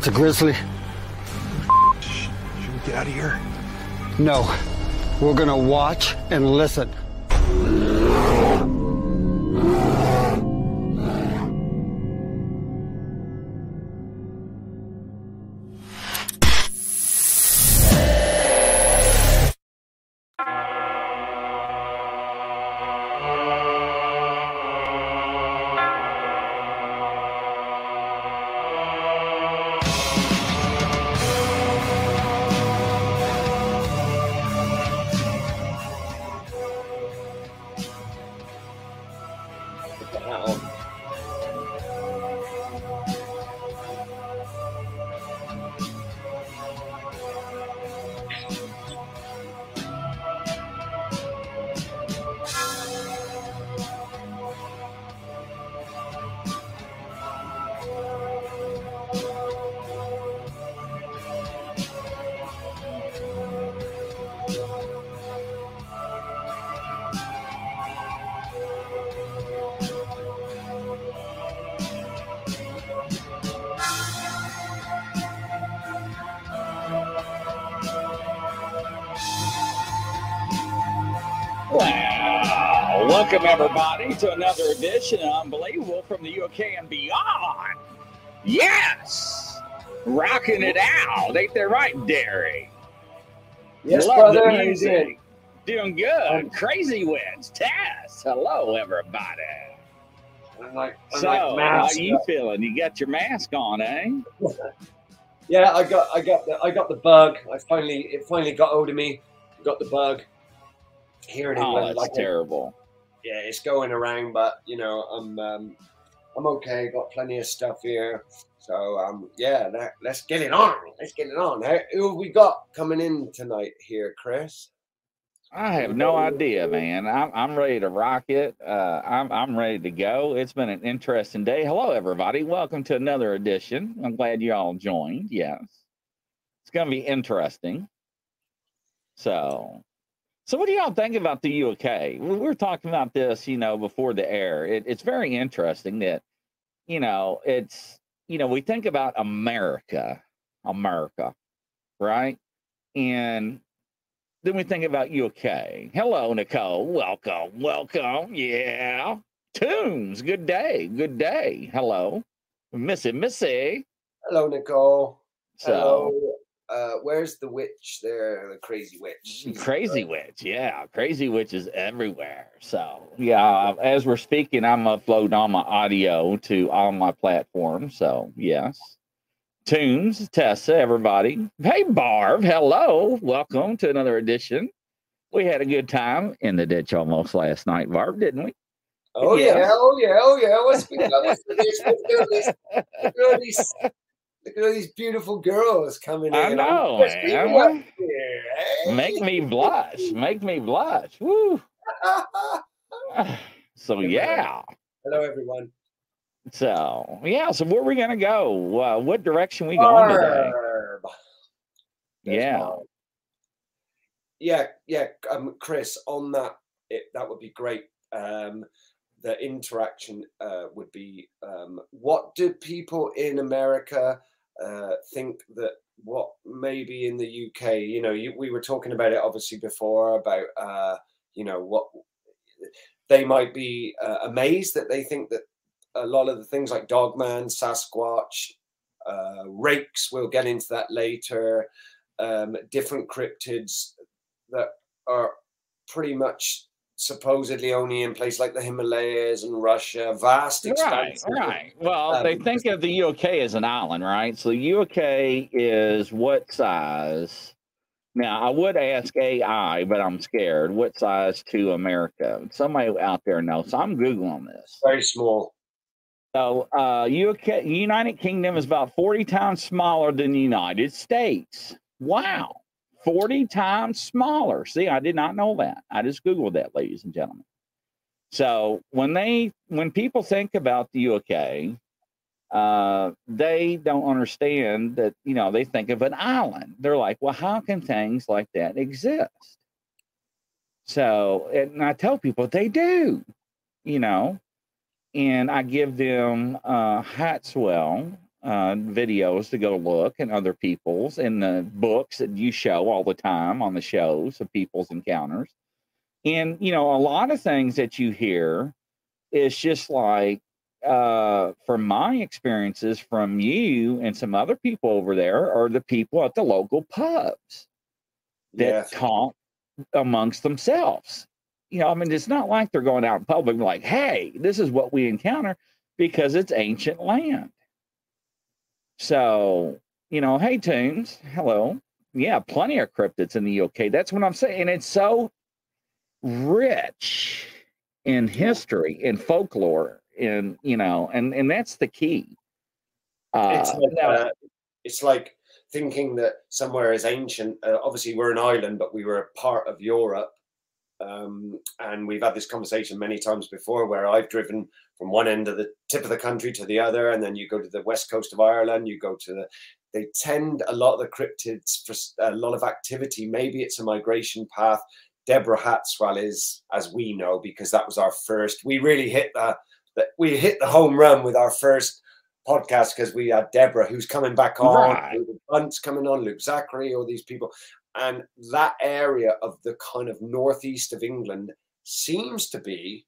It's a grizzly. Should we get out of here? No. We're gonna watch and listen. Welcome everybody to another edition of Unbelievable from the UK and beyond. Yes, rocking it out. Ain't that right, Derry? Yes, Love brother. the How you doing? Doing good. Crazy wins. Tess. Hello, everybody. I'm like, I'm So, like how you feeling? You got your mask on, eh? Yeah, I got, I got the, I got the bug. I finally, it finally got hold of me. Got the bug. Here in Oh, England, that's like, terrible. Yeah, it's going around, but you know, I'm, um, I'm okay. Got plenty of stuff here. So, um, yeah, let, let's get it on. Let's get it on. How, who we got coming in tonight here, Chris? I have no idea, man. I'm I'm ready to rock it. Uh, I'm I'm ready to go. It's been an interesting day. Hello, everybody. Welcome to another edition. I'm glad you all joined. Yes, it's going to be interesting. So, so what do y'all think about the UK? We were talking about this, you know, before the air. It, it's very interesting that, you know, it's you know we think about America, America, right, and then we think about UK. Hello, Nicole. Welcome. Welcome. Yeah. Tunes. Good day. Good day. Hello. Missy, Missy. Hello, Nicole. So, Hello. Uh, where's the witch there? The crazy witch. She's- crazy witch. Yeah. Crazy witch is everywhere. So, yeah, as we're speaking, I'm uploading all my audio to all my platforms. So, yes. Tunes, Tessa, everybody. Hey, Barb. Hello. Welcome to another edition. We had a good time in the ditch almost last night, Barb, didn't we? Oh Yeah. yeah, oh yeah, oh yeah. What's what's been this? Look at all these, look at all these, look at all these beautiful girls coming in. I in. know, man. here, eh? Make me blush. Make me blush. Woo. So yeah. Hello, everyone. So yeah. So where are we gonna go? Uh, what direction we going today? There's Yeah. Barb. Yeah, yeah. Um, Chris, on that, it, that would be great. Um, the interaction uh, would be um, what do people in America uh, think that what maybe in the UK, you know, you, we were talking about it obviously before about, uh, you know, what they might be uh, amazed that they think that a lot of the things like Dogman, Sasquatch, uh, rakes, we'll get into that later, um, different cryptids that are pretty much supposedly only in places like the Himalayas and Russia, vast Right, right. Well, they um, think of the UK as an island, right? So the UK is what size? Now, I would ask AI, but I'm scared. What size to America? Somebody out there knows. So I'm googling this. Very small. So, uh, UK, United Kingdom is about 40 times smaller than the United States. Wow. 40 times smaller. See, I did not know that. I just Googled that, ladies and gentlemen. So when they when people think about the UK, uh, they don't understand that, you know, they think of an island. They're like, well, how can things like that exist? So, and I tell people they do, you know, and I give them uh, Hatswell uh, videos to go look and other people's and the books that you show all the time on the shows of people's encounters. And, you know, a lot of things that you hear is just like, uh, from my experiences from you and some other people over there are the people at the local pubs that yes. talk amongst themselves. You know, I mean, it's not like they're going out in public like, hey, this is what we encounter because it's ancient land. So, you know, hey, tunes, hello. Yeah, plenty of cryptids in the UK. That's what I'm saying. And it's so rich in history in folklore in, you know and and that's the key uh, it's, like, now, uh, it's like thinking that somewhere is ancient uh, obviously we're an island but we were a part of europe um, and we've had this conversation many times before where I've driven from one end of the tip of the country to the other, and then you go to the west coast of Ireland, you go to the. They tend a lot of the cryptids for a lot of activity. Maybe it's a migration path. Deborah Hatswell is, as we know, because that was our first. We really hit the, the we hit the home run with our first podcast because we had Deborah, who's coming back on, right. Hunt's coming on, Luke Zachary, all these people, and that area of the kind of northeast of England seems to be,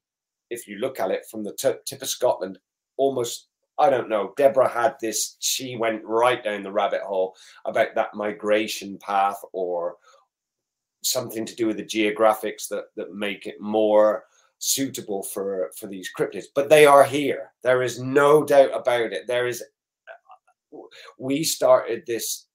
if you look at it from the tip of Scotland, almost. I don't know. Deborah had this. She went right down the rabbit hole about that migration path or something to do with the geographics that that make it more suitable for for these cryptids but they are here there is no doubt about it there is we started this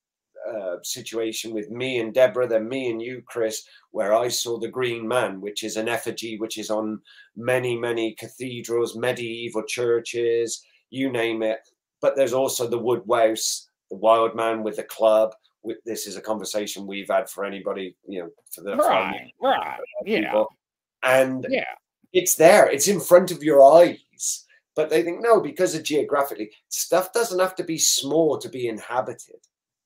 uh, situation with me and Deborah, then me and you, Chris, where I saw the Green Man, which is an effigy which is on many, many cathedrals, medieval churches, you name it. But there's also the Woodwose, the Wild Man with the club. This is a conversation we've had for anybody, you know, for the right, right, yeah, and yeah, it's there, it's in front of your eyes. But they think no, because of geographically, stuff doesn't have to be small to be inhabited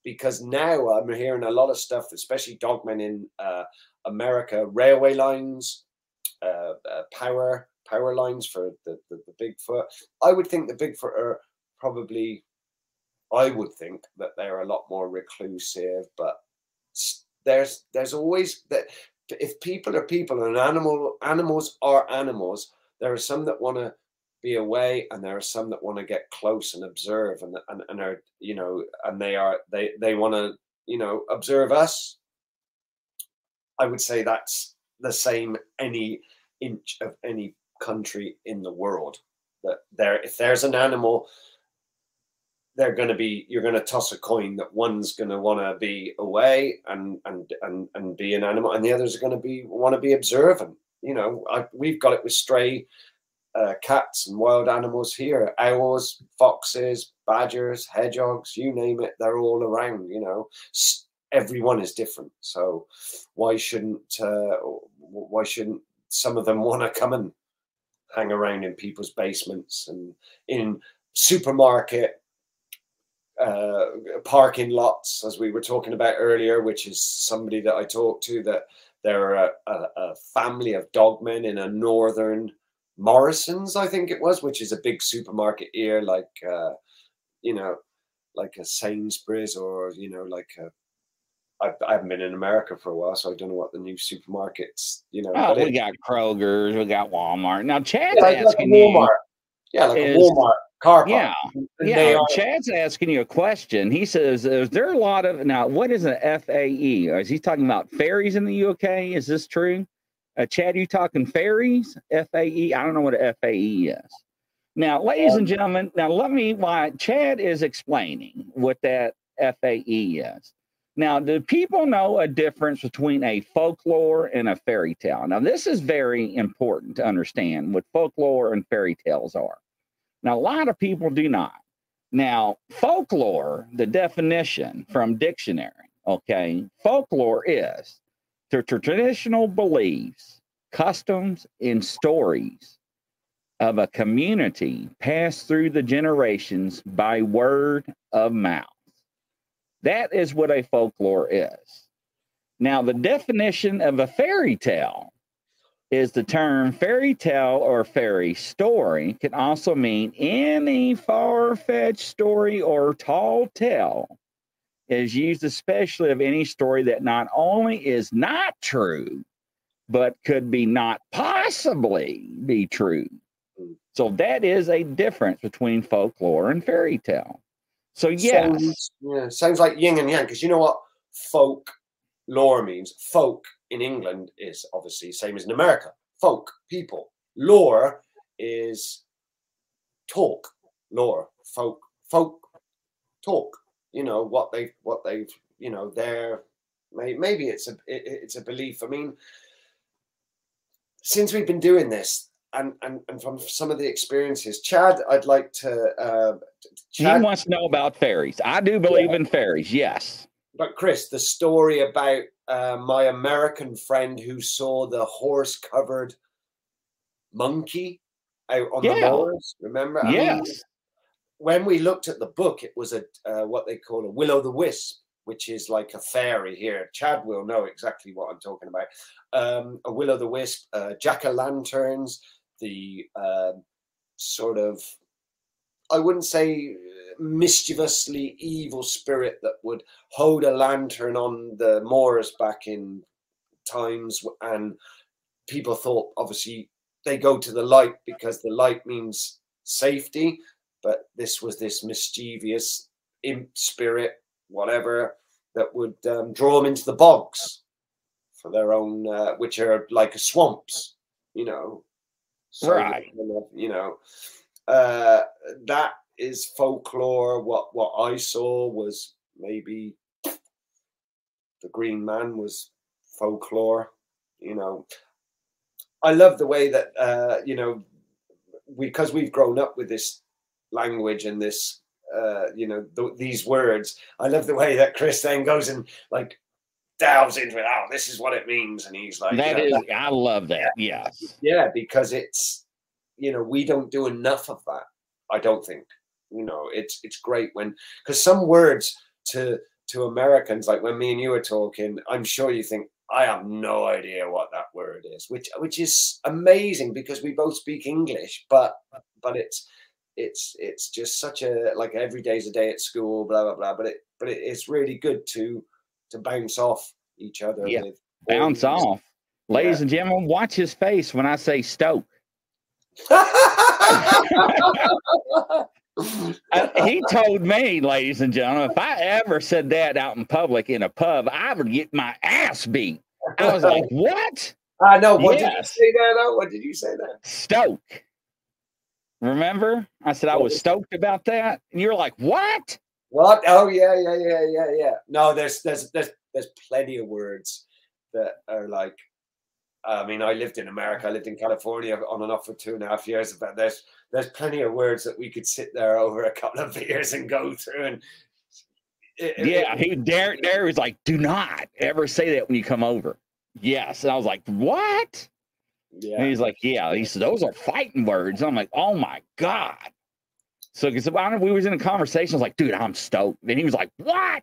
because now I'm hearing a lot of stuff, especially dogmen in uh, America, railway lines, uh, uh, power power lines for the, the, the Bigfoot. I would think the Bigfoot are probably, I would think that they're a lot more reclusive, but there's there's always that if people are people and animal animals are animals, there are some that want to be away and there are some that want to get close and observe and, and, and are you know and they are they they want to you know observe us. I would say that's the same any inch of any country in the world that there if there's an animal they're going to be you're going to toss a coin that one's going to want to be away and and and and be an animal and the others are going to be want to be observant. You know I, we've got it with stray uh, cats and wild animals here. Owls foxes badgers hedgehogs you name it they're all around you know. Everyone is different so why shouldn't uh, why shouldn't some of them want to come and hang around in people's basements and in supermarket uh, parking lots as we were talking about earlier which is somebody that i talked to that they're a, a, a family of dogmen in a northern Morrisons, I think it was, which is a big supermarket here, like uh, you know, like a Sainsbury's or you know, like a. I, I haven't been in America for a while, so I don't know what the new supermarkets, you know. Oh, we it, got Kroger's, we got Walmart. Now, Chad's yeah, asking like Walmart. you. Yeah, like is, a Walmart car Park. Yeah, yeah. Chad's asking you a question. He says, "Is there a lot of now? What is an FAE? Is he talking about ferries in the UK? Is this true?" Uh, Chad, you talking fairies? FAE? I don't know what a FAE is. Now, ladies and gentlemen, now let me, why Chad is explaining what that FAE is. Now, do people know a difference between a folklore and a fairy tale? Now, this is very important to understand what folklore and fairy tales are. Now, a lot of people do not. Now, folklore, the definition from dictionary, okay, folklore is the traditional beliefs, customs, and stories of a community passed through the generations by word of mouth. That is what a folklore is. Now, the definition of a fairy tale is the term fairy tale or fairy story can also mean any far-fetched story or tall tale is used especially of any story that not only is not true but could be not possibly be true so that is a difference between folklore and fairy tale so yes Sounds, yeah, sounds like yin and yang because you know what folk lore means. Folk in England is obviously same as in America. Folk, people. Lore is talk. Lore, folk, folk, talk. You know what they, what they've, you know, their. Maybe it's a, it, it's a belief. I mean, since we've been doing this, and, and, and from some of the experiences, Chad, I'd like to. Uh, Chad, he wants to know about fairies. I do believe yeah. in fairies. Yes. But Chris, the story about uh, my American friend who saw the horse-covered monkey out on yeah. the moors. Remember? I yes. Mean, when we looked at the book, it was a uh, what they call a will o' the wisp, which is like a fairy here. Chad will know exactly what I'm talking about. Um, a will o' the wisp, uh, jack o' lanterns, the uh, sort of I wouldn't say mischievously evil spirit that would hold a lantern on the moors back in times and people thought obviously they go to the light because the light means safety but this was this mischievous imp spirit whatever that would um, draw them into the bogs for their own uh, which are like swamps you know so, right you know uh, that is folklore. What what I saw was maybe the Green Man was folklore. You know, I love the way that uh, you know because we've grown up with this language and this uh, you know th- these words. I love the way that Chris then goes and like delves into it. Oh, this is what it means, and he's like, "That you know, is." I love that. Yeah. Yes. Yeah, because it's you know we don't do enough of that. I don't think you know it's it's great when because some words to to Americans like when me and you are talking, I'm sure you think I have no idea what that word is, which which is amazing because we both speak English, but but it's it's it's just such a like every day's a day at school, blah blah blah. But it but it, it's really good to to bounce off each other. Yeah, bounce off, ladies yeah. and gentlemen. Watch his face when I say Stoke. Uh, he told me, ladies and gentlemen, if I ever said that out in public in a pub, I would get my ass beat. I was like, "What?" I know. What yes. did you say that? What did you say that? Stoke. Remember, I said I was stoked about that, and you're like, "What?" What? Oh yeah, yeah, yeah, yeah, yeah. No, there's there's there's there's plenty of words that are like. I mean, I lived in America. I lived in California on and off for two and a half years. But there's there's plenty of words that we could sit there over a couple of beers and go through and it, yeah, it, he Derek Derek was like, do not ever say that when you come over. Yes. And I was like, what? Yeah. And he's like, yeah. He said, those are fighting words. And I'm like, oh my God. So because we was in a conversation, I was like, dude, I'm stoked. And he was like, what?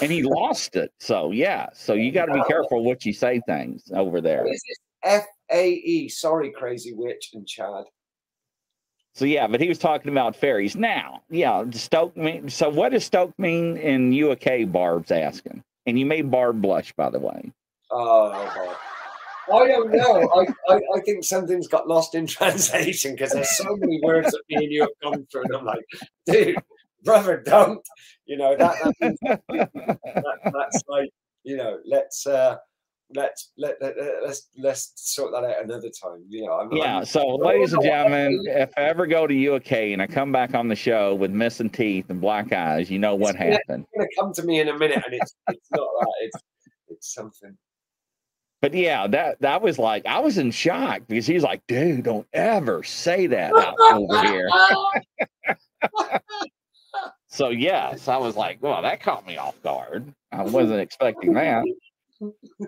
and he lost it. So yeah. So you got to be careful what you say things over there. F A E. Sorry, crazy witch and Chad. So yeah, but he was talking about fairies. Now, yeah, Stoke mean so what does Stoke mean in UK? Barb's asking. And you made Barb blush, by the way. Oh, I don't know. I, I, I, think something's got lost in translation because there's so many words that me and you have come through, and I'm like, dude, brother, don't. You know that, that, that that's like, you know, let's uh let's let, let let's let's sort that out another time. You know, I'm, yeah. I'm, so, ladies and gentlemen, if I ever go to UK and I come back on the show with missing teeth and black eyes, you know what it's happened. It's gonna come to me in a minute, and it's it's not that. It's it's something. But yeah, that that was like I was in shock because he's like, dude, don't ever say that out over here. so yes, I was like, well, that caught me off guard. I wasn't expecting that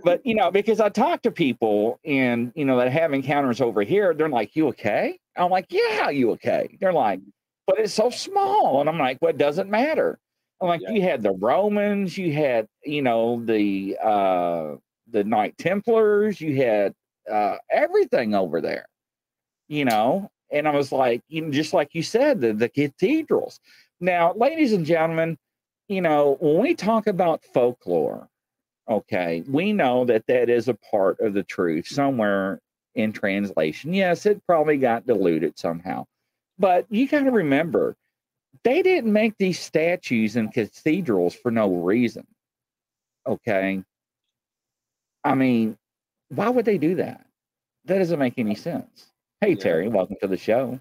but you know, because I talk to people and you know that have encounters over here, they're like, "You okay?" I'm like, "Yeah, you okay?" They're like, "But it's so small," and I'm like, "What well, doesn't matter?" I'm like, yeah. "You had the Romans, you had you know the uh the Knight Templars, you had uh, everything over there, you know. And I was like, you know, just like you said, the, the cathedrals. Now, ladies and gentlemen, you know, when we talk about folklore, okay, we know that that is a part of the truth somewhere in translation. Yes, it probably got diluted somehow, but you got to remember, they didn't make these statues and cathedrals for no reason. Okay. I mean, why would they do that? That doesn't make any sense. Hey, yeah. Terry, welcome to the show.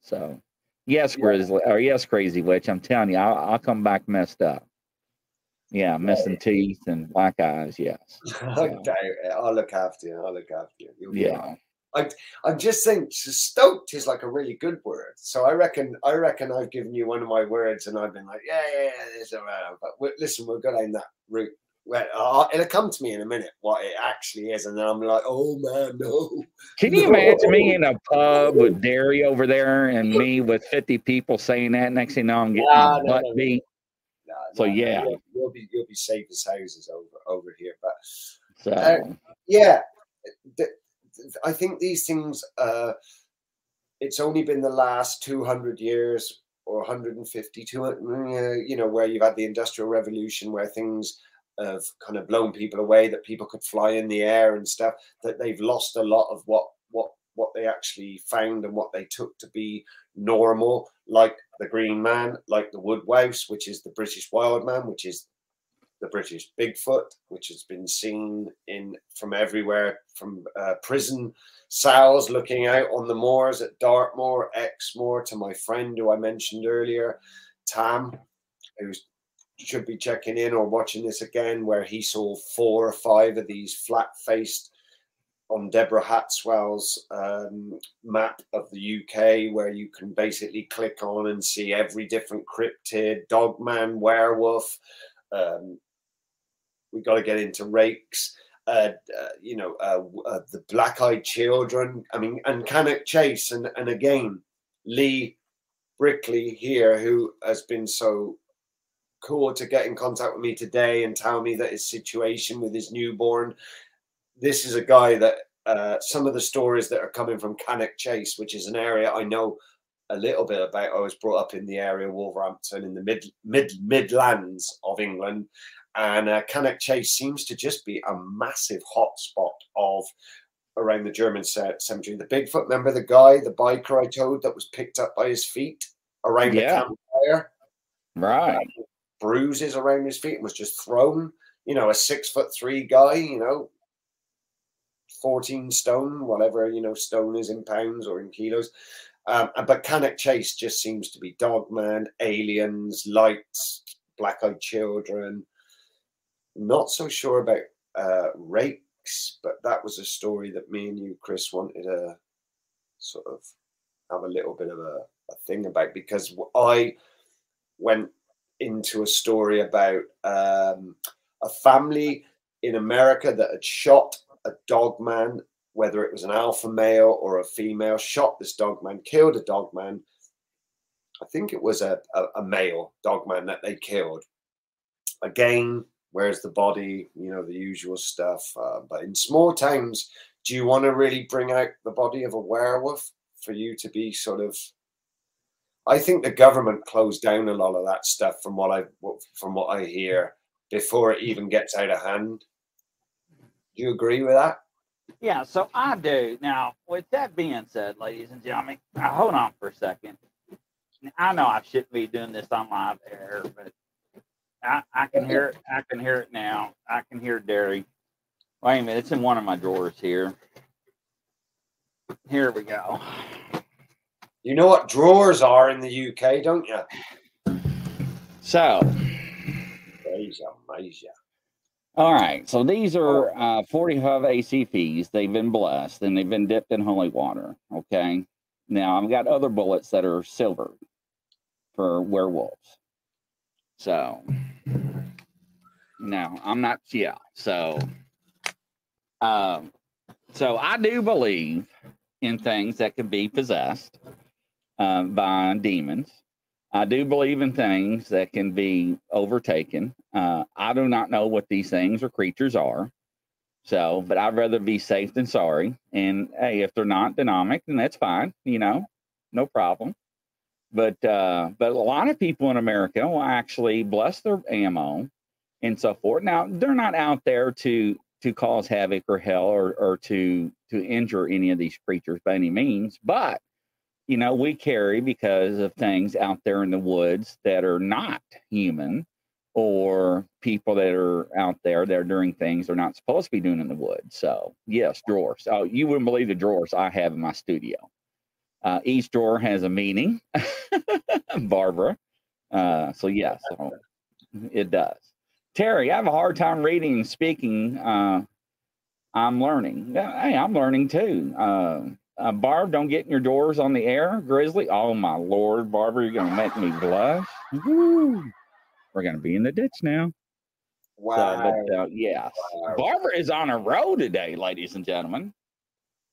So, yes, yeah. Grizzly, or yes, Crazy Witch, I'm telling you, I'll, I'll come back messed up. Yeah, missing teeth and black eyes. Yes. okay, I'll look after you. I'll look after you. You'll yeah. I, I'm just saying, stoked is like a really good word. So I reckon, I reckon I've given you one of my words, and I've been like, yeah, yeah, yeah, this around. But listen, we're going that route. Well, uh, it'll come to me in a minute what it actually is, and then I'm like, oh man, no. Can you no. imagine me in a pub with Derry over there, and me with 50 people saying that? Next thing you know, I'm getting nah, no, butt no, beat. Nah, so yeah, you'll, you'll, be you'll be safe as houses over over here. But so. uh, yeah, the, I think these things. Uh, it's only been the last two hundred years or 150, 200, you know, where you've had the industrial revolution, where things have kind of blown people away, that people could fly in the air and stuff. That they've lost a lot of what what what they actually found and what they took to be normal, like the Green Man, like the Woodwose, which is the British Wild Man, which is the British Bigfoot, which has been seen in from everywhere, from uh, prison cells looking out on the moors at Dartmoor, Exmoor, to my friend who I mentioned earlier, Tam, who should be checking in or watching this again, where he saw four or five of these flat-faced on Deborah Hatswell's um, map of the UK, where you can basically click on and see every different cryptid, dogman, werewolf, um, we got to get into rakes. Uh, uh, you know, uh, uh the black-eyed children. I mean, and Cannock Chase, and and again, Lee Brickley here, who has been so cool to get in contact with me today and tell me that his situation with his newborn. This is a guy that uh, some of the stories that are coming from Cannock Chase, which is an area I know a little bit about. I was brought up in the area of Wolverhampton in the mid mid Midlands of England, and uh, Cannock Chase seems to just be a massive hotspot of around the German cemetery. The Bigfoot, remember the guy, the biker I told that was picked up by his feet around yeah. the campfire? Right. Bruises around his feet and was just thrown. You know, a six foot three guy, you know, 14 stone, whatever, you know, stone is in pounds or in kilos. Um, but Cannock Chase just seems to be Dogman, aliens, lights, black eyed children, not so sure about uh, rakes, but that was a story that me and you, Chris, wanted to sort of have a little bit of a, a thing about because I went into a story about um, a family in America that had shot a dog man, whether it was an alpha male or a female, shot this dog man, killed a dog man. I think it was a, a, a male dog man that they killed. Again, where's the body you know the usual stuff uh, but in small towns do you want to really bring out the body of a werewolf for you to be sort of i think the government closed down a lot of that stuff from what i from what i hear before it even gets out of hand do you agree with that yeah so i do now with that being said ladies and gentlemen now hold on for a second i know i shouldn't be doing this on live air but I, I can hear it. I can hear it now. I can hear Derry. Wait a minute. It's in one of my drawers here. Here we go. You know what drawers are in the UK, don't you? So. Praise amazing. All right. So these are uh, 45 ACPs. They've been blessed and they've been dipped in holy water. Okay. Now I've got other bullets that are silver for werewolves. So no, I'm not. Yeah. So, um, so I do believe in things that can be possessed uh, by demons. I do believe in things that can be overtaken. Uh, I do not know what these things or creatures are. So, but I'd rather be safe than sorry. And hey, if they're not dynamic, then that's fine. You know, no problem. But uh, but a lot of people in America will actually bless their ammo and so forth. Now they're not out there to to cause havoc or hell or or to to injure any of these creatures by any means, but you know we carry because of things out there in the woods that are not human or people that are out there that are doing things they're not supposed to be doing in the woods. So yes, drawers. Oh, you wouldn't believe the drawers I have in my studio. Uh, each drawer has a meaning, Barbara. Uh, so yes, so it does. Terry, I have a hard time reading and speaking. Uh, I'm learning. Hey, I'm learning too. Uh, Barb, don't get in your doors on the air, Grizzly. Oh my lord, Barbara, you're gonna make me blush. Woo. We're gonna be in the ditch now. Wow. So, but, uh, yes, Wow. Barbara is on a roll today, ladies and gentlemen.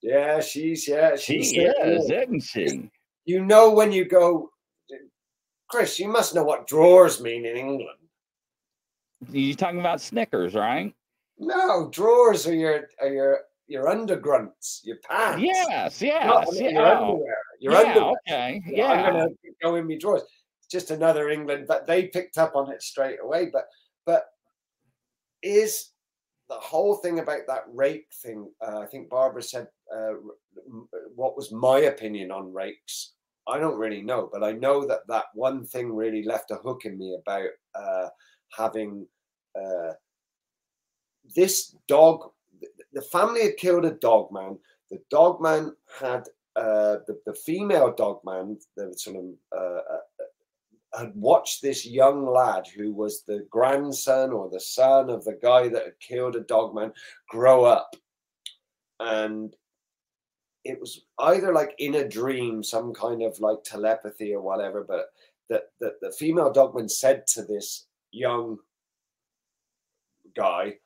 Yeah, she's yeah, She she's is, isn't she? You know when you go, Chris. You must know what drawers mean in England. You're talking about Snickers, right? No, drawers are your are your your undergrunts, your pants. Yes, Not yes, your yeah. underwear. Your yeah, underwear. okay, Yeah. I'm gonna go in my drawers. It's just another England, but they picked up on it straight away. But but is the whole thing about that rake thing? Uh, I think Barbara said uh, what was my opinion on rakes. I don't really know, but I know that that one thing really left a hook in me about uh, having uh, this dog. The family had killed a dog man. The dog man had uh, the, the female dog man, the sort of uh, uh, had watched this young lad who was the grandson or the son of the guy that had killed a dog man grow up. And it was either like in a dream, some kind of like telepathy or whatever, but that the, the female dogman said to this young guy,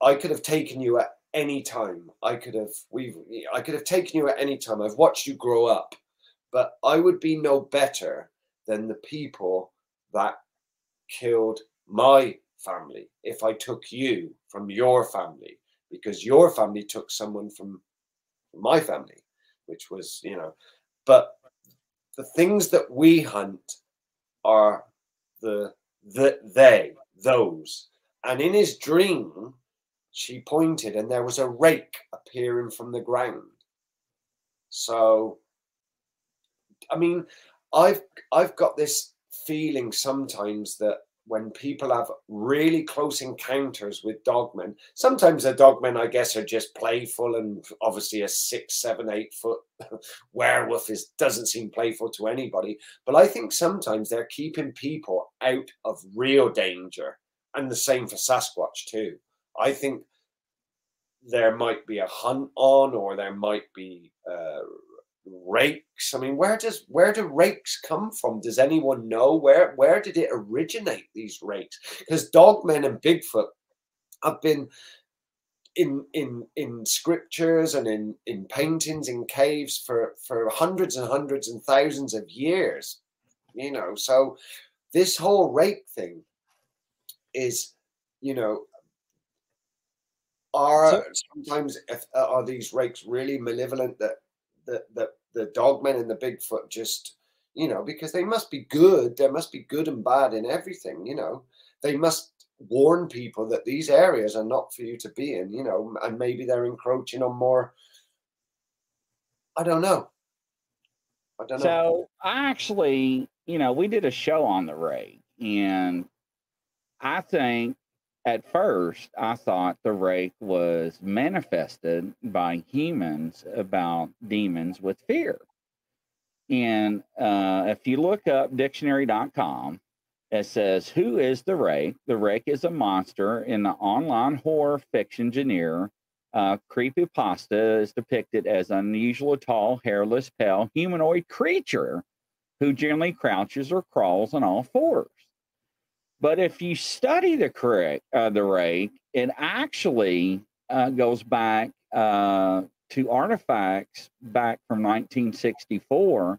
I could have taken you at any time. I could have we've I could have taken you at any time. I've watched you grow up, but I would be no better than the people that killed my family if I took you from your family because your family took someone from my family, which was, you know, but the things that we hunt are the the they those and in his dream she pointed and there was a rake appearing from the ground. So i mean i've i've got this feeling sometimes that when people have really close encounters with dogmen sometimes the dogmen i guess are just playful and obviously a six seven eight foot werewolf is doesn't seem playful to anybody. But i think sometimes they're keeping people out of real danger and the same for sasquatch too i think there might be a hunt on or there might be uh, rakes. I mean where does where do rakes come from? Does anyone know? Where where did it originate these rakes? Because dogmen and bigfoot have been in in in scriptures and in in paintings in caves for for hundreds and hundreds and thousands of years you know? So this whole rake thing is you know are sometimes if, uh, are these rakes really malevolent that that that the dogmen and the bigfoot just you know because they must be good there must be good and bad in everything you know. They must warn people that these areas are not for you to be in you know and maybe they're encroaching on more i don't know. I don't know. So I actually, you know, we did a show on the rake, and I think at first I thought the rake was manifested by humans about demons with fear. And uh, if you look up dictionary.com, it says, Who is the rake? The rake is a monster in the online horror fiction genre. Uh, creepypasta is depicted as an unusual, tall, hairless, pale humanoid creature who generally crouches or crawls on all fours. But if you study the correct uh, the rake, it actually uh, goes back uh, to artifacts back from 1964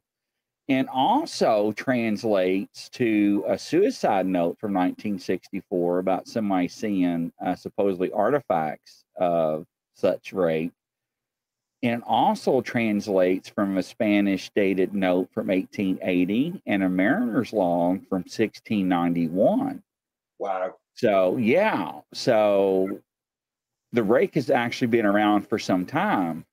and also translates to a suicide note from 1964 about somebody seeing uh, supposedly artifacts of such rake and also translates from a Spanish dated note from 1880 and a mariner's log from 1691. Wow. So, yeah. So the rake has actually been around for some time.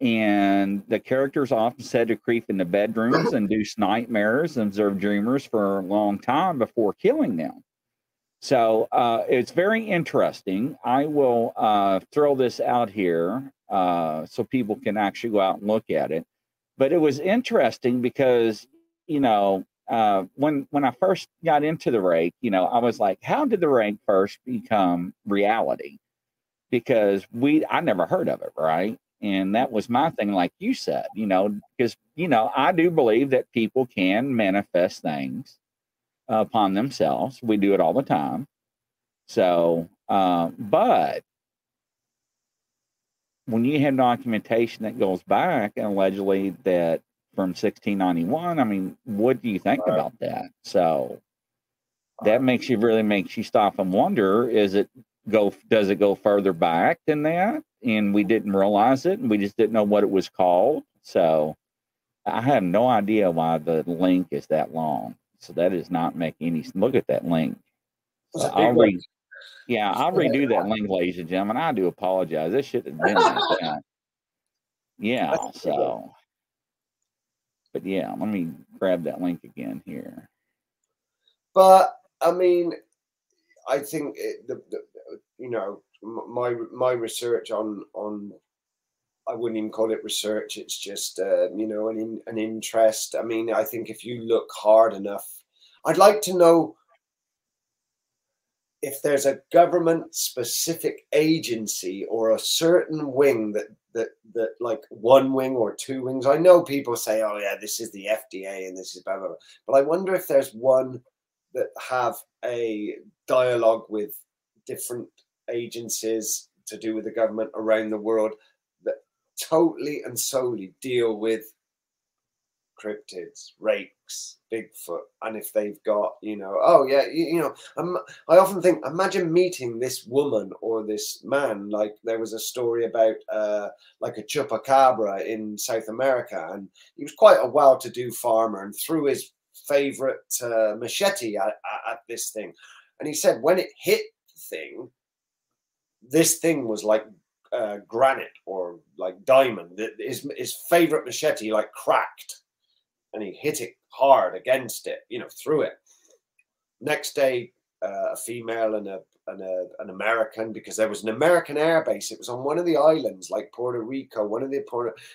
And the characters often said to creep into bedrooms, induce nightmares, and observe dreamers for a long time before killing them. So uh, it's very interesting. I will uh, throw this out here uh, so people can actually go out and look at it. But it was interesting because, you know, uh, when when I first got into the rake, you know, I was like, how did the rake first become reality? Because we I never heard of it, right? And that was my thing, like you said, you know, because you know, I do believe that people can manifest things upon themselves. We do it all the time. So, uh, but when you have documentation that goes back and allegedly that from 1691, I mean, what do you think right. about that? So that makes you really makes you stop and wonder: is it go? Does it go further back than that? And we didn't realize it, and we just didn't know what it was called. So I have no idea why the link is that long. So that does not make any. Look at that link. So I'll read. Yeah, I'll redo that link, ladies and gentlemen. I do apologize. This should have been like that. Yeah, so. But yeah, let me grab that link again here. But I mean, I think it, the, the you know my my research on on I wouldn't even call it research. It's just uh, you know an in, an interest. I mean, I think if you look hard enough, I'd like to know if there's a government specific agency or a certain wing that that that like one wing or two wings i know people say oh yeah this is the fda and this is blah blah blah but i wonder if there's one that have a dialogue with different agencies to do with the government around the world that totally and solely deal with cryptids rakes Bigfoot, and if they've got, you know, oh yeah, you, you know, I'm, I often think, imagine meeting this woman or this man. Like there was a story about uh, like a chupacabra in South America, and he was quite a well-to-do farmer, and threw his favorite uh, machete at, at this thing, and he said when it hit the thing, this thing was like uh, granite or like diamond. His his favorite machete like cracked, and he hit it hard against it, you know, through it. Next day, uh, a female and a and a, an American because there was an American airbase. It was on one of the islands, like Puerto Rico, one of the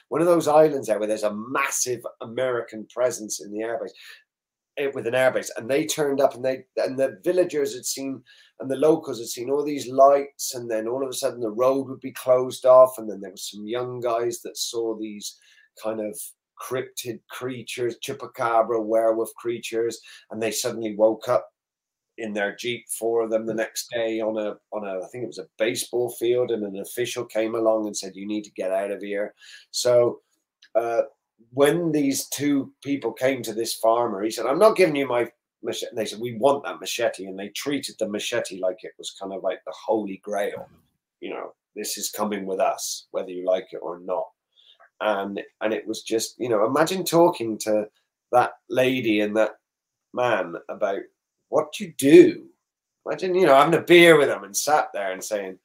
one of those islands there where there's a massive American presence in the airbase, eh, with an airbase. And they turned up, and they and the villagers had seen, and the locals had seen all these lights, and then all of a sudden the road would be closed off, and then there was some young guys that saw these kind of cryptid creatures, chupacabra, werewolf creatures, and they suddenly woke up in their jeep for them the next day on a on a I think it was a baseball field, and an official came along and said, "You need to get out of here." So. Uh, when these two people came to this farmer, he said, I'm not giving you my machete. And they said, We want that machete. And they treated the machete like it was kind of like the holy grail. You know, this is coming with us, whether you like it or not and and it was just you know imagine talking to that lady and that man about what you do? Imagine you know having a beer with them and sat there and saying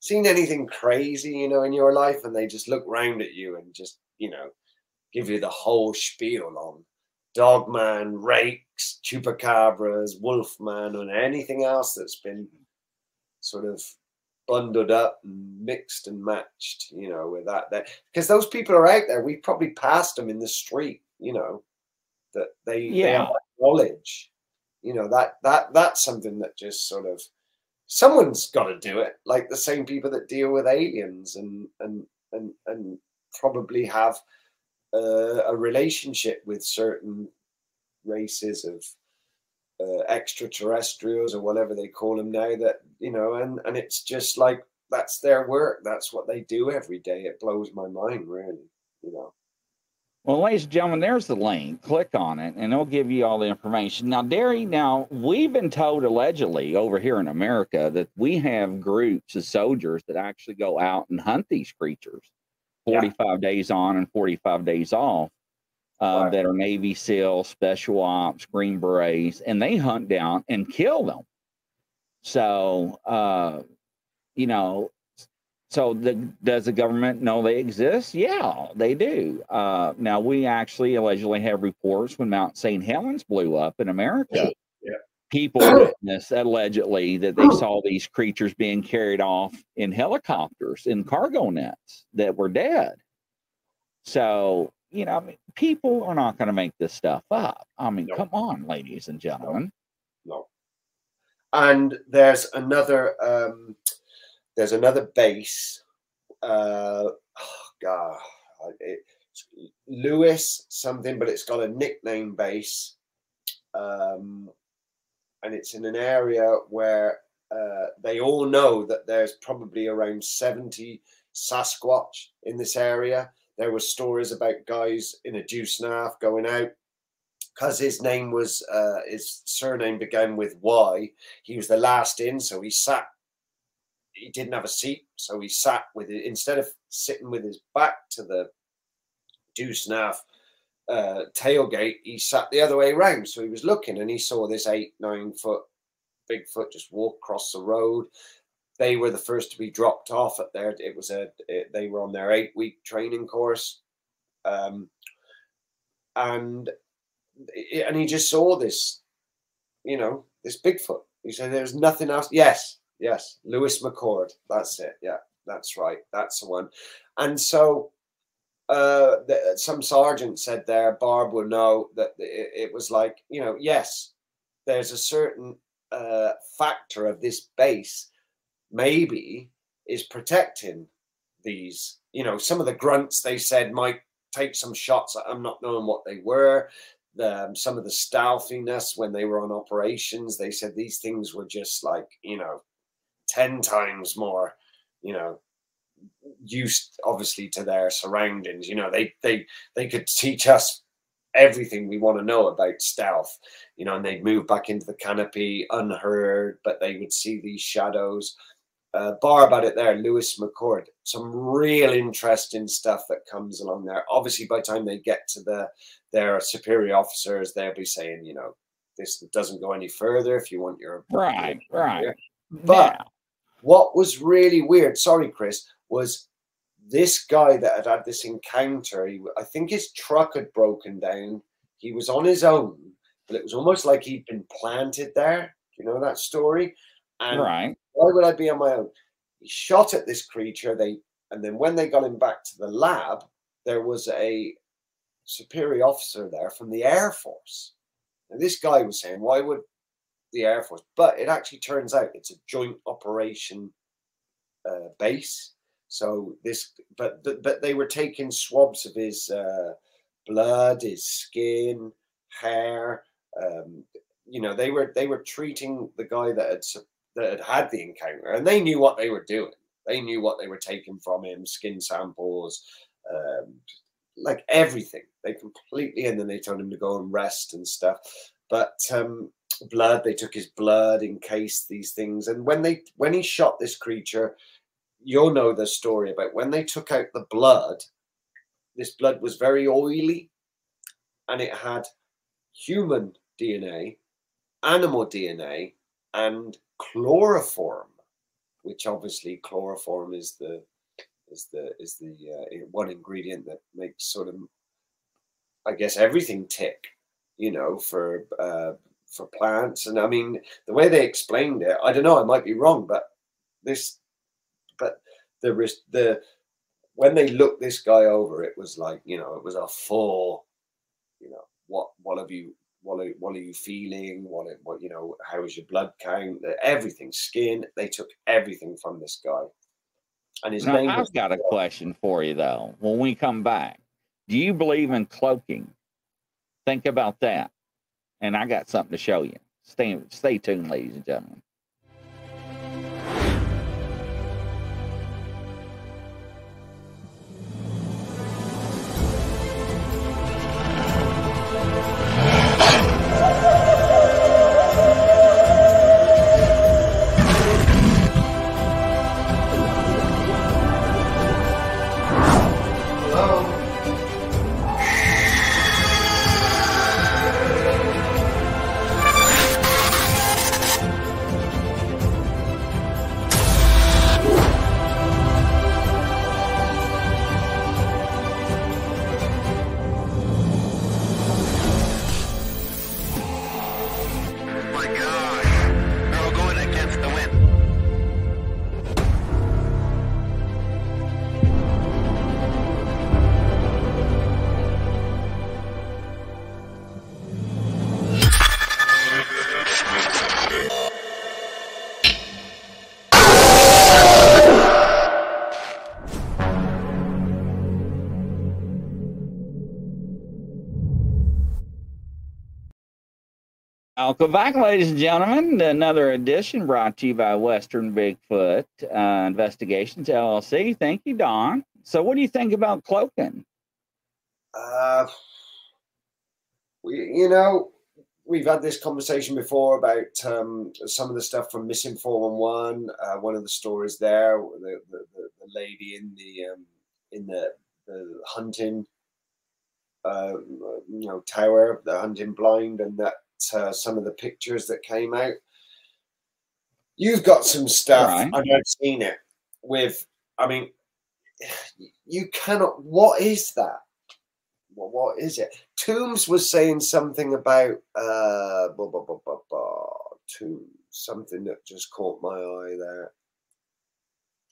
seen anything crazy you know in your life? And they just look round at you and just you know give you the whole spiel on dogman rakes chupacabras wolfman and anything else that's been sort of bundled up and mixed and matched, you know, with that. That because those people are out there. We probably passed them in the street, you know, that they, yeah. they have knowledge. You know that that that's something that just sort of someone's got to do it. Like the same people that deal with aliens and and and and probably have uh, a relationship with certain races of uh, extraterrestrials or whatever they call them now that you know and and it's just like that's their work that's what they do every day it blows my mind really you know Well, ladies and gentlemen, there's the link. Click on it, and it'll give you all the information. Now, Derry, now we've been told allegedly over here in America that we have groups of soldiers that actually go out and hunt these creatures 45 yeah. days on and 45 days off uh, right. that are Navy SEALs, Special Ops, Green Berets, and they hunt down and kill them. So, uh, you know, so the, does the government know they exist? Yeah, they do. Uh, now we actually allegedly have reports when Mount St. Helens blew up in America. Yeah. People witnessed allegedly that they saw these creatures being carried off in helicopters in cargo nets that were dead. So you know, I mean, people are not going to make this stuff up. I mean, no. come on, ladies and gentlemen. No. no. And there's another um, there's another base. Uh, oh God, it's Lewis something, but it's got a nickname base, um, and it's in an area where uh, they all know that there's probably around seventy Sasquatch in this area there were stories about guys in a deuce and a half going out because his name was uh, his surname began with Y. He was the last in, so he sat. He didn't have a seat, so he sat with it instead of sitting with his back to the deuce and a half uh, tailgate. He sat the other way around, so he was looking and he saw this eight nine foot Bigfoot just walk across the road they were the first to be dropped off at there. It was a it, they were on their eight week training course, um, and and he just saw this, you know, this Bigfoot. He said, "There's nothing else." Yes, yes, Lewis McChord. That's it. Yeah, that's right. That's the one. And so, uh, the, some sergeant said there, Barb will know that it, it was like, you know, yes, there's a certain uh, factor of this base maybe is protecting these. You know, some of the grunts they said might take some shots. I'm not knowing what they were. The, um, some of the stealthiness when they were on operations, they said these things were just like you know, ten times more. You know, used obviously to their surroundings. You know, they they they could teach us everything we want to know about stealth. You know, and they'd move back into the canopy unheard, but they would see these shadows uh, bar about it there, Lewis McChord. Some real interesting stuff that comes along there. Obviously, by the time they get to the their superior officers, they'll be saying, you know, this doesn't go any further if you want your right, right. But yeah. what was really weird, sorry, Chris, was this guy that had had this encounter. He, I think his truck had broken down. He was on his own, but it was almost like he'd been planted there. You know that story? And right. Why would I be on my own? He shot at this creature. They and then when they got him back to the lab, there was a superior officer there from the Air Force. And this guy was saying, why would the Air Force? But it actually turns out it's a joint operation uh, base. So this, but but but they were taking swabs of his uh, blood, his skin, hair. Um, you know, they were they were treating the guy that had that had had the encounter, and they knew what they were doing. They knew what they were taking from him: skin samples, um, like everything. They completely, and then they told him to go and rest and stuff. But um, blood, they took his blood in case these things. And when they when he shot this creature, you'll know the story about when they took out the blood. This blood was very oily, and it had human DNA, animal DNA, and chloroform, which obviously chloroform is the is the is the uh, one ingredient that makes sort of I guess everything tick, you know, for uh, for plants. And I mean, the way they explained it, I don't know, I might be wrong, but this, but the risk the when they looked this guy over, it was like you know, it was a full, you know, what what have you what are, what are you feeling? What, what, you know, how is your blood count? Uh, everything, skin. They took everything from this guy. And his now, name I've got a question for you though. When we come back, do you believe in cloaking? Think about that. And I got something to show you. Stay, stay tuned, ladies and gentlemen. Welcome back, ladies and gentlemen. Another edition brought to you by Western Bigfoot uh, Investigations LLC. Thank you, Don. So, what do you think about cloaking? Uh, we, you know, we've had this conversation before about um, some of the stuff from Missing 411. Uh, one of the stories there, the, the, the, lady in the um, in the, the hunting, uh, you know, tower, the hunting blind, and that uh, some of the pictures that came out. You've got some stuff, Right. I've seen it with. I mean, you cannot. What is that? Well, what is it? Toombs was saying something about uh, blah, blah, blah, blah, blah, Toombs, something that just caught my eye there.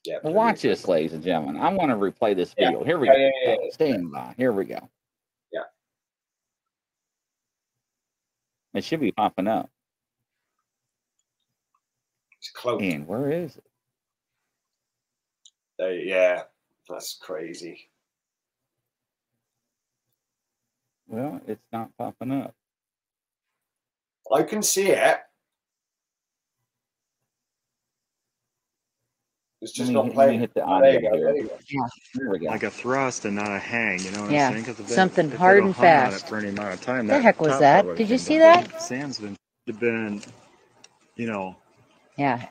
Yeah, Well, watch this, ladies and gentlemen. I want to replay this Yeah. video. Here we Yeah, go. yeah, yeah, yeah. Stand by. Here we go. Yeah. It should be popping up. It's close. And where is it? Uh, yeah, that's crazy. Well, it's not popping up. I can see it. It's just Let me not hit- playing. hit the there you go. There you go. Here we go. like a thrust and not a hang. You know what Yeah, I'm saying? 'Cause if they- something hard and hung on it fast. For any amount of time, The heck was that? Did you see down. that? Sam's been been, you know, Yeah,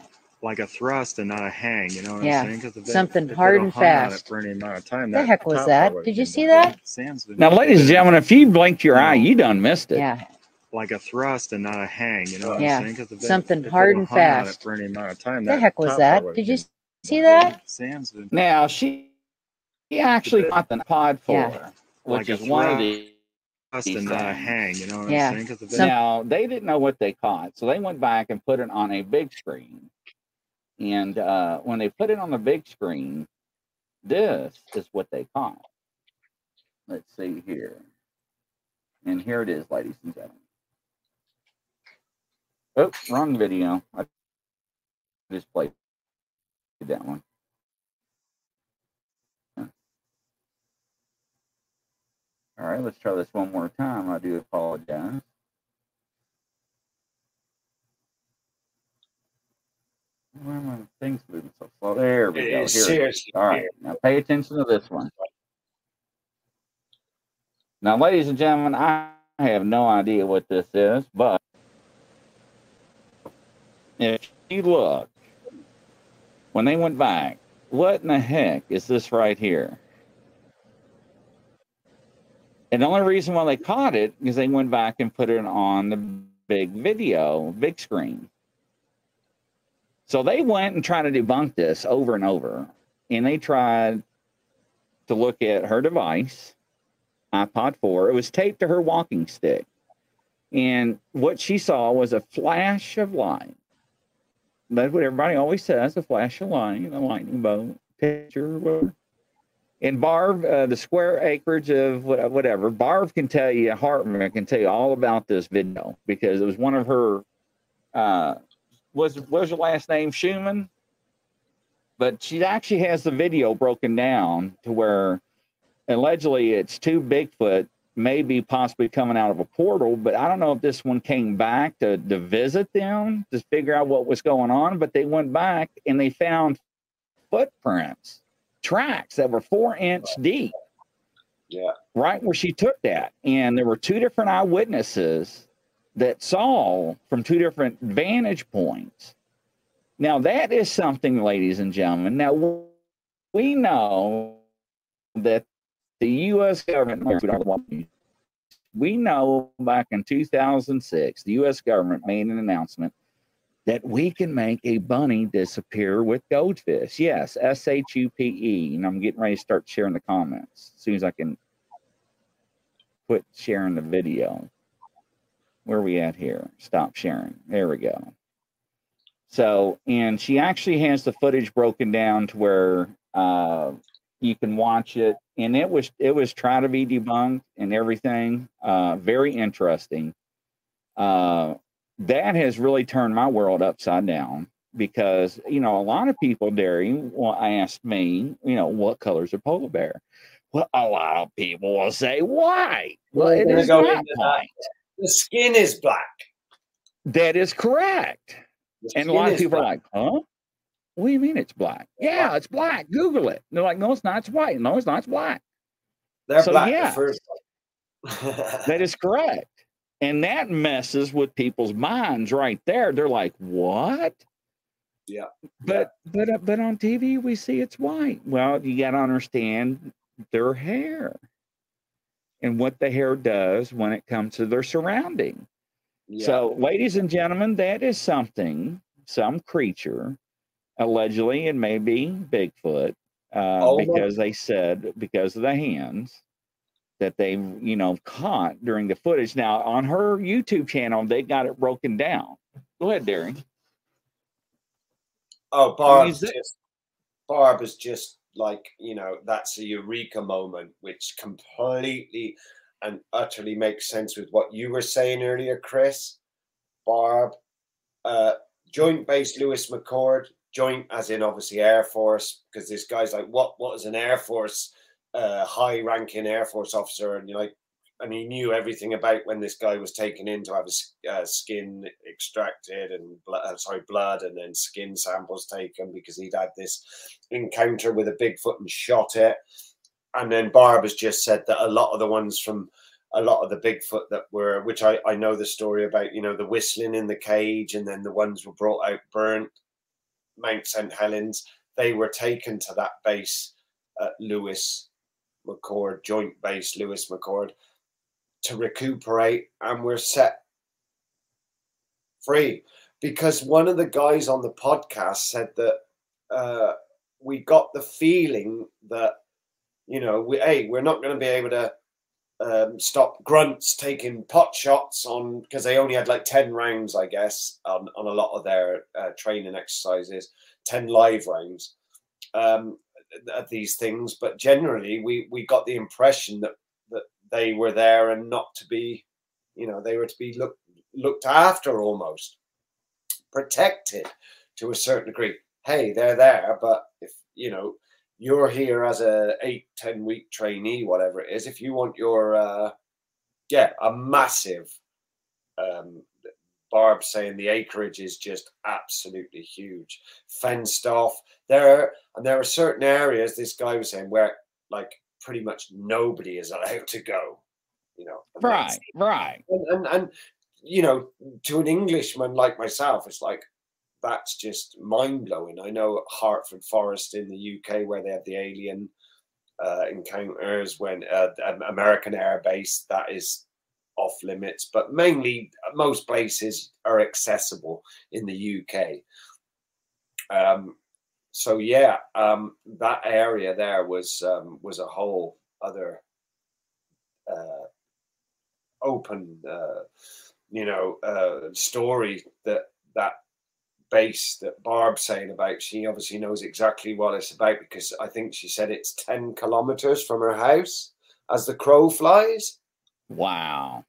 like a thrust and not a hang. You know what Yeah, I'm saying? 'Cause if they- something hard and hung on it fast. For any amount of time, The heck was that? Did you see that? Sand's been Now, ladies and gentlemen, if you blinked your eye, you done missed it. yeah, like a thrust and not a hang. You know what Yeah, I'm saying? 'Cause if they- something hard and hung on it fast. For any amount of time, the heck was that? Did you came see that? Sand's been Now, she, she actually got the pod for Yeah. her, which Like a is one of the. thrust and not a hang. You know what Yeah, I'm saying? 'Cause if they- Some- Now, they didn't know what they caught, so they went back and put it on a big screen. And uh, when they put it on the big screen, this is what they caught. Let's see here. And here it is, ladies and gentlemen. Oh, wrong video. I just played that one. All right, let's try this one more time. I do apologize. Why are my things moving so slow? There we go. Here it is. seriously. All right, now pay attention to this one. Now, ladies and gentlemen, I have no idea what this is, but if you look, when they went back, what in the heck is this right here? And the only reason why they caught it is they went back and put it on the big video, big screen. So they went and tried to debunk this over and over. And they tried to look at her device, iPod 4. It was taped to her walking stick. And what she saw was a flash of light. That's what everybody always says a flash of light, a lightning bolt, picture, whatever. And Barb, uh, the square acreage of whatever, Barb can tell you, Hartman can tell you all about this video because it was one of her. Uh, was was her last name Schumann? But she actually has the video broken down to where allegedly it's two Bigfoot, maybe possibly coming out of a portal. But I don't know if this one came back to, to visit them to figure out what was going on. But they went back and they found footprints, tracks that were four inch deep Yeah. right where she took that. And there were two different eyewitnesses that saw from two different vantage points. Now, that is something, ladies and gentlemen. Now, we know that the U.S. government, we know back in 2006, the U.S. government made an announcement that we can make a bunny disappear with goldfish. Yes, S H U P E. And I'm getting ready to start sharing the comments as soon as I can quit sharing the video. Where are we at here? Stop sharing. There we go. So, and she actually has the footage broken down to where uh, you can watch it, and it was it was trying to be debunked and everything. Uh, very interesting. Uh, that has really turned my world upside down because you know a lot of people, Derry, will ask me, you know, what color's a polar bear? Well, a lot of people will say white. Well, it is not that. white. The skin is black. That is correct. And a lot of people are black. like, huh? What do you mean it's black? Yeah, it's black. Google it. They're like, no, it's not. It's white. No, it's not. It's black. They're so, black yeah. the first That is correct. And that messes with people's minds right there. They're like, what? Yeah. But but uh, but on TV we see it's white. Well, you got to understand their hair and what the hair does when it comes to their surrounding. Yeah. So, ladies and gentlemen, that is something, some creature, allegedly, it may be Bigfoot, uh, Oh, because they said because of the hands that they, you know, caught during the footage. Now, on her YouTube channel, they got it broken down. Go ahead, Derry. Oh, Barb's Is just Barb is just like you know that's a eureka moment, which completely and utterly makes sense with what you were saying earlier, Chris. Barb, uh, Joint Base Lewis McChord, joint as in obviously Air Force, because this guy's like, what? What is an Air Force, uh, high-ranking Air Force officer? And you're like, and he knew everything about when this guy was taken in to have his uh, skin extracted and blood, uh, sorry, blood and then skin samples taken because he'd had this encounter with a Bigfoot and shot it. And then Barb has just said that a lot of the ones from a lot of the Bigfoot that were, which I, I know the story about, you know, the whistling in the cage and then the ones were brought out burnt, Mount St. Helens, they were taken to that base at Lewis McChord, joint base Lewis McChord to recuperate and we're set free because one of the guys on the podcast said that uh, we got the feeling that you know we hey we're not going to be able to um, stop grunts taking pot shots on because they only had like 10 rounds i guess on, on a lot of their uh, training exercises 10 live rounds um, at these things. But generally we we got the impression that that they were there and not to be you know they were to be looked looked after almost protected to a certain degree. Hey they're there but if you know you're here as a eight ten week trainee whatever it is if you want your uh yeah a massive um barb saying the acreage is just absolutely huge. Fenced off. There are, and there are certain areas this guy was saying where like pretty much nobody is allowed to go you know. Right, right. and, and and you know to an englishman like myself it's like that's just mind-blowing. I know hartford forest in the uk where they have the alien uh, encounters when uh, um, american air base that is off limits but mainly most places are accessible in the uk um, so yeah um, that area there was um, was a whole other uh, open uh, you know uh, story that that that Barb's saying about she obviously knows exactly what it's about because I think she said it's 10 kilometers from her house as the crow flies Wow.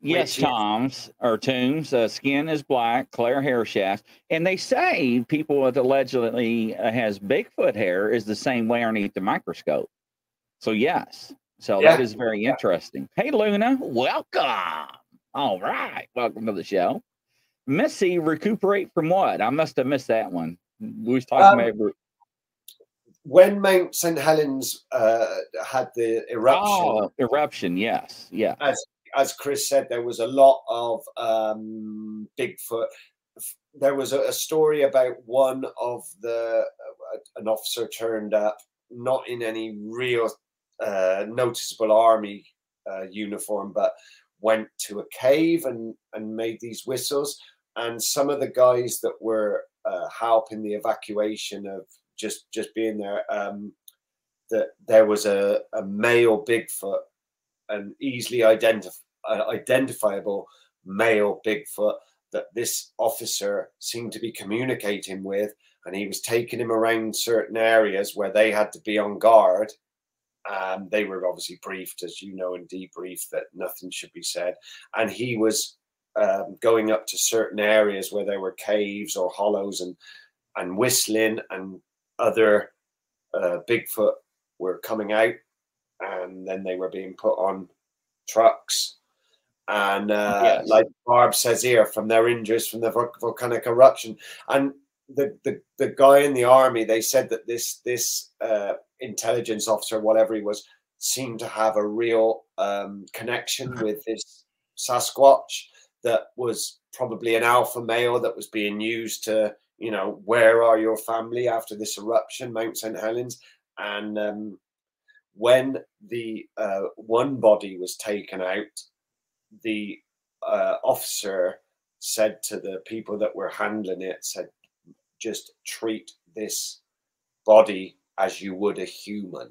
Yes, Tom's or Tombs. Uh, skin is black, clear hair shaft, and they say people that allegedly uh, has Bigfoot hair is the same way underneath the microscope. So yes, so that Yeah. is very interesting. Hey, Luna, welcome. All right, welcome to the show. Missy, recuperate from what? I must have missed that one. We was talking Um, about when Mount St Helens uh, had the eruption oh, eruption. Yes, yeah. as as Chris said, there was a lot of um, Bigfoot. There was a, a story about one of the uh, an officer turned up, not in any real uh, noticeable army uh, uniform, but went to a cave and and made these whistles. And some of the guys that were uh, helping the evacuation of just just being there, um, that there was a, a male Bigfoot an easily identif- uh, identifiable male Bigfoot that this officer seemed to be communicating with, and he was taking him around certain areas where they had to be on guard. Um, they were obviously briefed, as you know, and debriefed that nothing should be said, and he was um, going up to certain areas where there were caves or hollows and and whistling, and other uh, Bigfoot were coming out and then they were being put on trucks. And uh, Yes. like Barb says here, from their injuries from the volcanic eruption, and the, the the guy in the army, they said that this this uh, intelligence officer, whatever he was, seemed to have a real um, connection with this Sasquatch that was probably an alpha male that was being used to, you know, where are your family after this eruption, Mount St. Helens, and um, when the uh, one body was taken out, the uh, officer said to the people that were handling it, said, just treat this body as you would a human.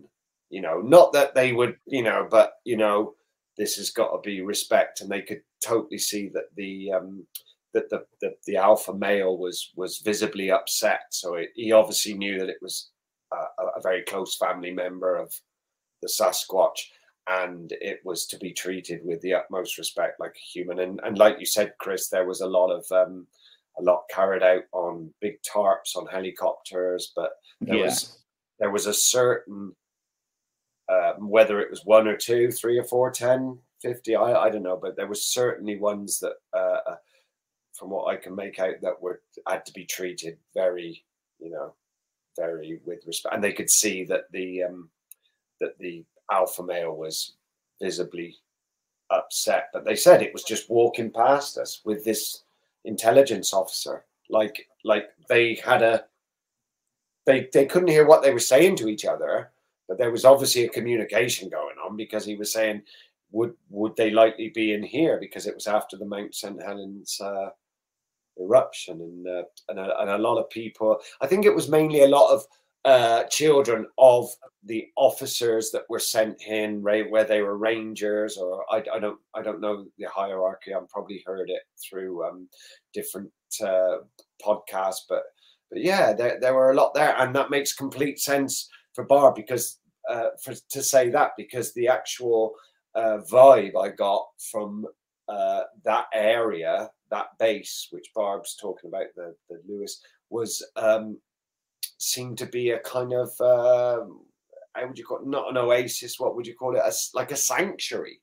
You know, not that they would, you know, but you know, this has got to be respect, and they could totally see that the um, that the, the the alpha male was was visibly upset. So it, he obviously knew that it was a, a- very close family member of the Sasquatch, and it was to be treated with the utmost respect, like a human. And and like you said, Chris, there was a lot of um, a lot carried out on big tarps on helicopters, but there yeah. was there was a certain uh, whether it was one or two, three or four, 10, 50, I, I don't know, but there were certainly ones that, uh, uh, from what I can make out, that were had to be treated very, you know, very with respect, and they could see that the um, that the alpha male was visibly upset, but they said it was just walking past us with this intelligence officer, like like they had a they they couldn't hear what they were saying to each other, but there was obviously a communication going on because he was saying, would would they likely be in here because it was after the Mount St Helens uh, eruption and uh, and, a, and a lot of people. I think it was mainly a lot of uh, children of the officers that were sent in, right, where they were rangers or I, I don't I don't know the hierarchy. I've probably heard it through um, different uh, podcasts, but but yeah, there, there were a lot there, and that makes complete sense for Barb because uh, for to say that because the actual uh, vibe I got from uh, that area, that base, which Barb's talking about, the the Lewis was um, seemed to be a kind of um how would you call it? Not an oasis. What would you call it? A like a sanctuary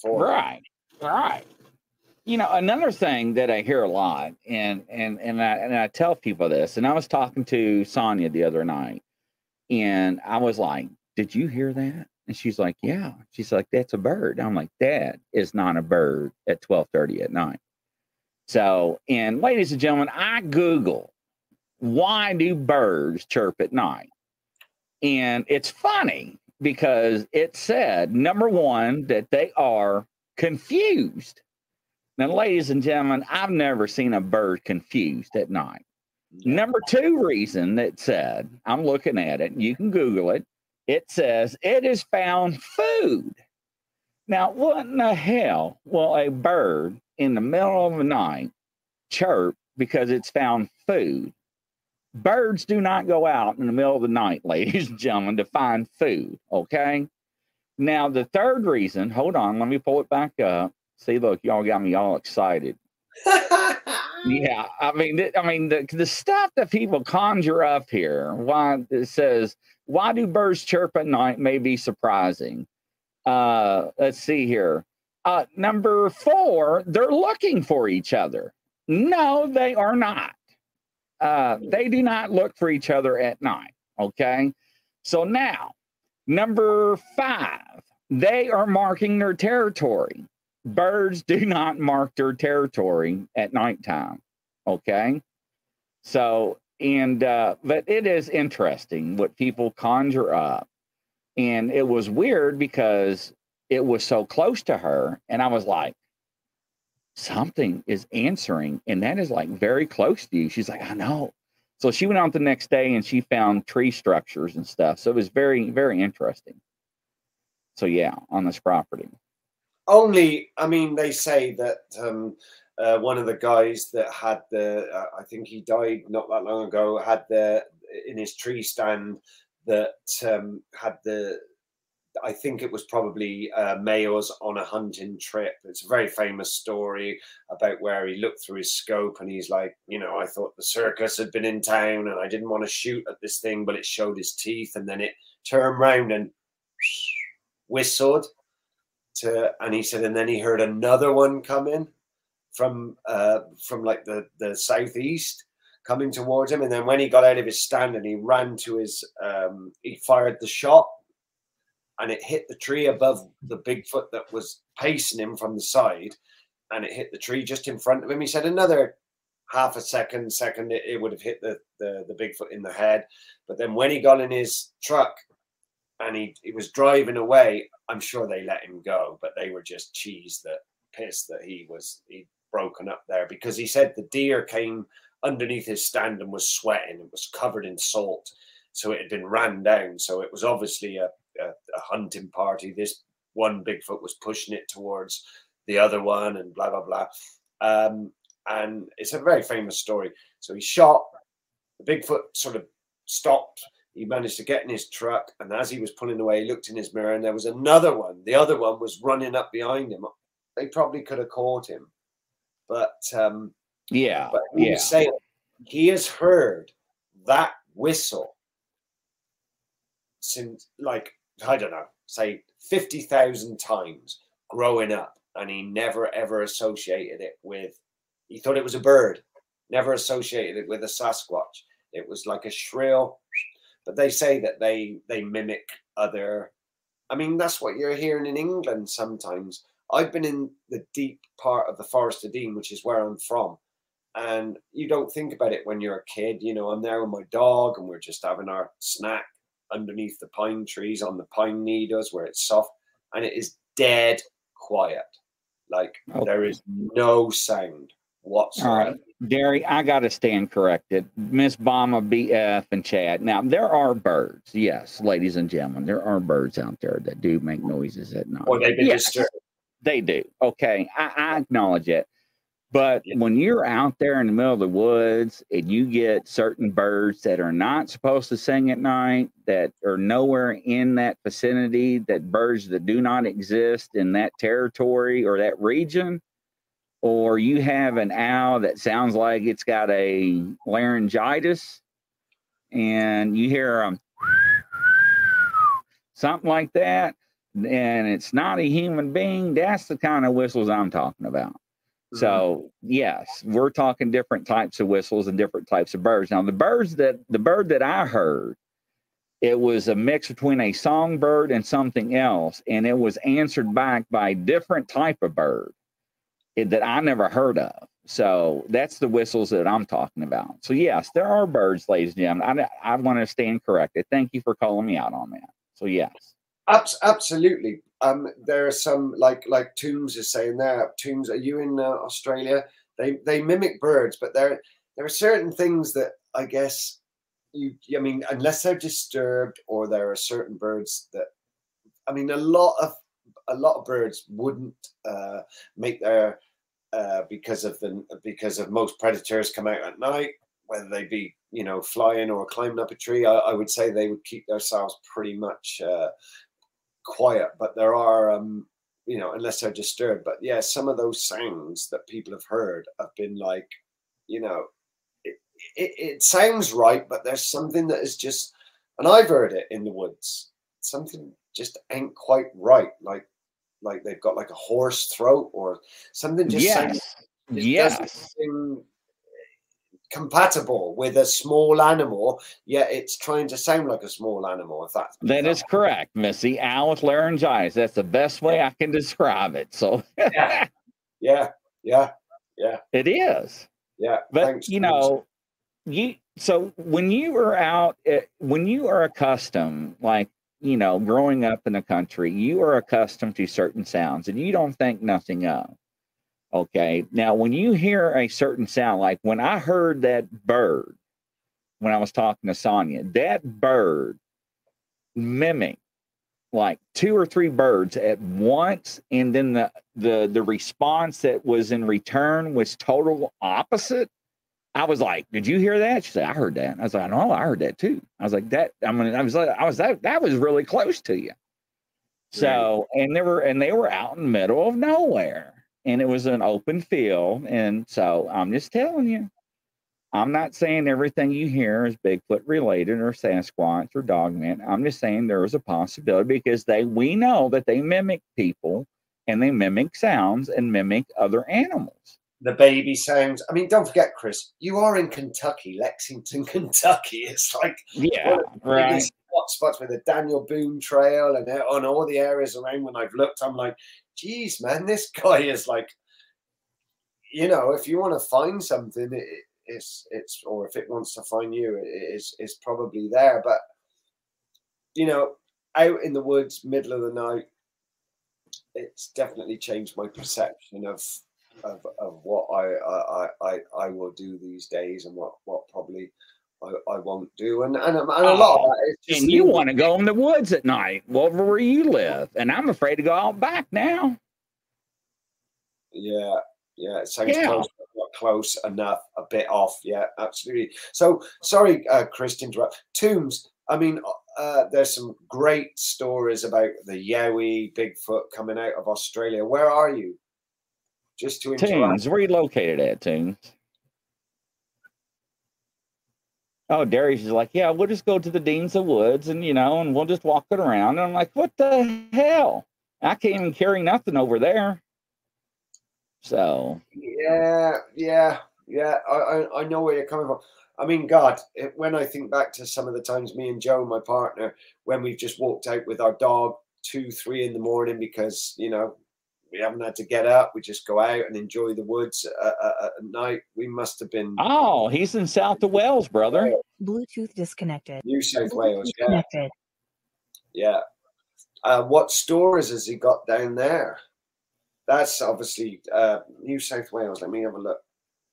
for them. Right, right. You know, another thing that I hear a lot, and and and I and I tell people this, and I was talking to Sonia the other night, and I was like, "Did you hear that?" And she's like, "Yeah." She's like, "That's a bird." I'm like, "That is not a bird at 12:30 at night." So, and ladies and gentlemen, I Google why do birds chirp at night, and it's funny because it said number one that they are confused. Now, ladies and gentlemen, I've never seen a bird confused at night. Number two reason that said, I'm looking at it, you can Google it. It says it has found food. Now, what in the hell will a bird in the middle of the night chirp because it's found food? Birds do not go out in the middle of the night, ladies and gentlemen, to find food. Okay. Now, the third reason, hold on, let me pull it back up. See, look, y'all got me all excited. Yeah, I mean, th- I mean, the the stuff that people conjure up here. Why it says, "Why do birds chirp at night?" May be surprising. Uh, let's see here. Uh, number four, they're looking for each other. No, they are not. Uh, they do not look for each other at night. Okay, so now number five, they are marking their territory birds do not mark their territory at nighttime. Okay. So, and, uh, but it is interesting what people conjure up. And it was weird because it was so close to her. And I was like, something is answering. And that is like very close to you. She's like, I know. So she went out the next day and she found tree structures and stuff. So it was very, very interesting. So, yeah, on this property. Only i mean they say that um uh, one of the guys that had the uh, i think he died not that long ago had the in his tree stand that um had the i think it was probably uh, males on a hunting trip. It's a very famous story about where he looked through his scope and he's like you know i thought the circus had been in town and i didn't want to shoot at this thing but it showed his teeth and then it turned round and whistled to, and he said, and then he heard another one coming from uh, from like the the southeast coming towards him, and then when he got out of his stand and he ran to his, um, he fired the shot, and it hit the tree above the Bigfoot that was pacing him from the side, and it hit the tree just in front of him. He said another half a second, second, it, it would have hit the, the the Bigfoot in the head, but then when he got in his truck and he, he was driving away, I'm sure they let him go, but they were just cheesed that pissed that he was he broken up there because he said the deer came underneath his stand and was sweating. It was covered in salt, so it had been ran down. So it was obviously a, a, a hunting party. This one Bigfoot was pushing it towards the other one, and blah blah blah. Um, and it's a very famous story. So he shot. The Bigfoot sort of stopped. He managed to get in his truck, and as he was pulling away, he looked in his mirror, and there was another one. The other one was running up behind him. They probably could have caught him, but um, yeah, but he yeah. was saying he has heard that whistle since, like, I don't know, say 50,000 times growing up. And he never ever associated it with, he thought it was a bird, never associated it with a Sasquatch. It was like a shrill, but they say that they they mimic other. I mean, that's what you're hearing in England sometimes. I've been in the deep part of the Forest of Dean, which is where I'm from, and you don't think about it when you're a kid. You know, I'm there with my dog, and we're just having our snack underneath the pine trees on the pine needles where it's soft, and it is dead quiet. Like Okay. there is no sound All whatsoever. right, Gary, I got to stand corrected. Miss Bama, BF, and Chad. Now, there are birds. Yes, ladies and gentlemen, there are birds out there that do make noises at night. Or they've been Yes, disturbed. They do. Okay, I, I acknowledge it. But Yeah. when you're out there in the middle of the woods and you get certain birds that are not supposed to sing at night, that are nowhere in that vicinity, that birds that do not exist in that territory or that region, or you have an owl that sounds like it's got a laryngitis and you hear um, something like that, and it's not a human being, that's the kind of whistles I'm talking about. So yes, we're talking different types of whistles and different types of birds. Now the birds that the bird that I heard, it was a mix between a songbird and something else, and it was answered back by a different type of bird that I never heard of. So that's the whistles that I'm talking about. So yes, there are birds, ladies and gentlemen. I, I want to stand corrected. Thank you for calling me out on that. So yes, Abs- absolutely. Um, there are some like like Tombs is saying there. Tombs, are you in uh, Australia? They they mimic birds, but there there are certain things that I guess you. I mean, unless they're disturbed or there are certain birds that. I mean, a lot of a lot of birds wouldn't uh, make their uh, because of the because of most predators come out at night, whether they be you know flying or climbing up a tree. I, I would say they would keep themselves pretty much. Uh, quiet, but there are, um, you know, unless they're disturbed. But yeah, some of those sounds that people have heard have been like, you know, it, it, it sounds right, but there's something that is just, and I've heard it in the woods. Something just ain't quite right. Like, like they've got like a hoarse throat or something. Just yes, yes. compatible with a small animal, yet it's trying to sound like a small animal. If that's That is correct, Missy. Owl with laryngitis. That's the best way I can describe it. So yeah, yeah, yeah, it is. yeah. But Thanks, you know, you so when you are out, eh, when you are accustomed, like you know, growing up in the country, you are accustomed to certain sounds, and you don't think nothing of. Okay, now when you hear a certain sound, like when I heard that bird, when I was talking to Sonia, that bird mimicked like two or three birds at once and then the the the response that was in return was total opposite i was like did you hear that? She said i heard that. I was like no i heard that too. I was like that i mean i was like i was that that was really close to you. So and they were and they were out in the middle of nowhere and it was an open field and so i'm just telling you I'm not saying everything you hear is Bigfoot related or Sasquatch or Dogman. I'm just saying there is a possibility because they we know that they mimic people and they mimic sounds and mimic other animals. The baby sounds. I mean, don't forget, Chris, you are in Kentucky, Lexington, Kentucky. It's like Yeah, right. hot spots with the Daniel Boone Trail and on all the areas around. When I've looked, I'm like, geez, man, this guy is like, you know, if you want to find something, it, it's it's or if it wants to find you, it is is probably there. But you know, out in the woods, middle of the night, it's definitely changed my perception of of, of what I, I I I will do these days and what what probably I, I won't do. And and, and a lot of that is And you want to go in the woods at night, over where you live, and I'm afraid to go out back now. yeah yeah it sounds Yeah. close not close enough a bit off yeah absolutely. So sorry uh Chris to interrupt. Tombs I mean uh there's some great stories about the Yowie Bigfoot coming out of Australia. Where are you just to interrupt Tunes, where you located at, Tunes? Oh, Darius is like, yeah, we'll just go to the Deans of Woods and, you know, and we'll just walk it around. And I'm like, what the hell? I can't even carry nothing over there. So, Yeah, yeah, yeah. I, I, I know where you're coming from. I mean, God, it, when I think back to some of the times me and Joe, my partner, when we've just walked out with our dog two, three in the morning because you know we haven't had to get up, we just go out and enjoy the woods uh, uh, uh, at night. We must have been oh, he's in South of Wales, brother. Bluetooth disconnected. New South Bluetooth Wales. Yeah, disconnected. yeah. Uh, what stores has he got down there? That's obviously uh, New South Wales. Let me have a look.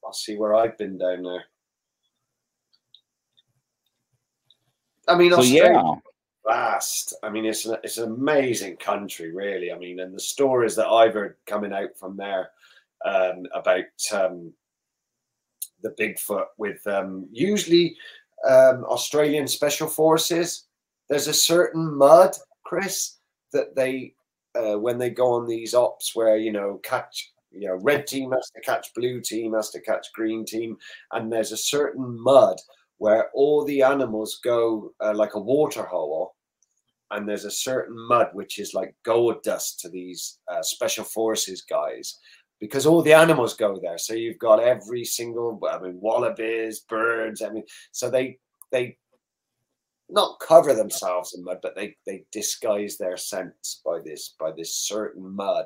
I'll see where I've been down there. I mean, So, Australia yeah. Vast. I mean, it's an, it's an amazing country, really. I mean, and the stories that I've heard coming out from there um, about um, the Bigfoot with um, usually um, Australian special forces. There's a certain mud, Chris, that they uh, when they go on these ops where you know catch. You know, red team has to catch blue team, has to catch green team, and there's a certain mud where all the animals go uh, like a water hole and there's a certain mud which is like gold dust to these uh, special forces guys because all the animals go there. So you've got every single i mean wallabies birds i mean so they they not cover themselves in mud but they they disguise their scents by this by this certain mud.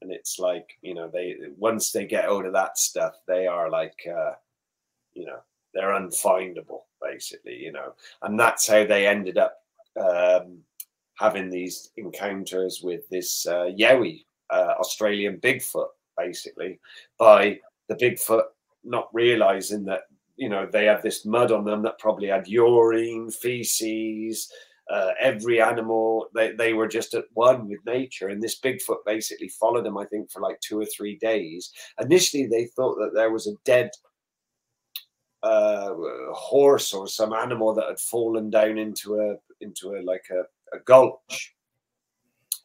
And it's like you know they once they get out of that stuff they are like uh you know they're unfindable basically you know. And that's how they ended up um, having these encounters with this uh, yowie uh, australian bigfoot basically by the bigfoot not realizing that you know they had this mud on them that probably had urine feces uh, every animal. They, they were just at one with nature and this bigfoot basically followed them i think for like two or three days. Initially they thought that there was a dead uh, horse or some animal that had fallen down into a into a like a, a gulch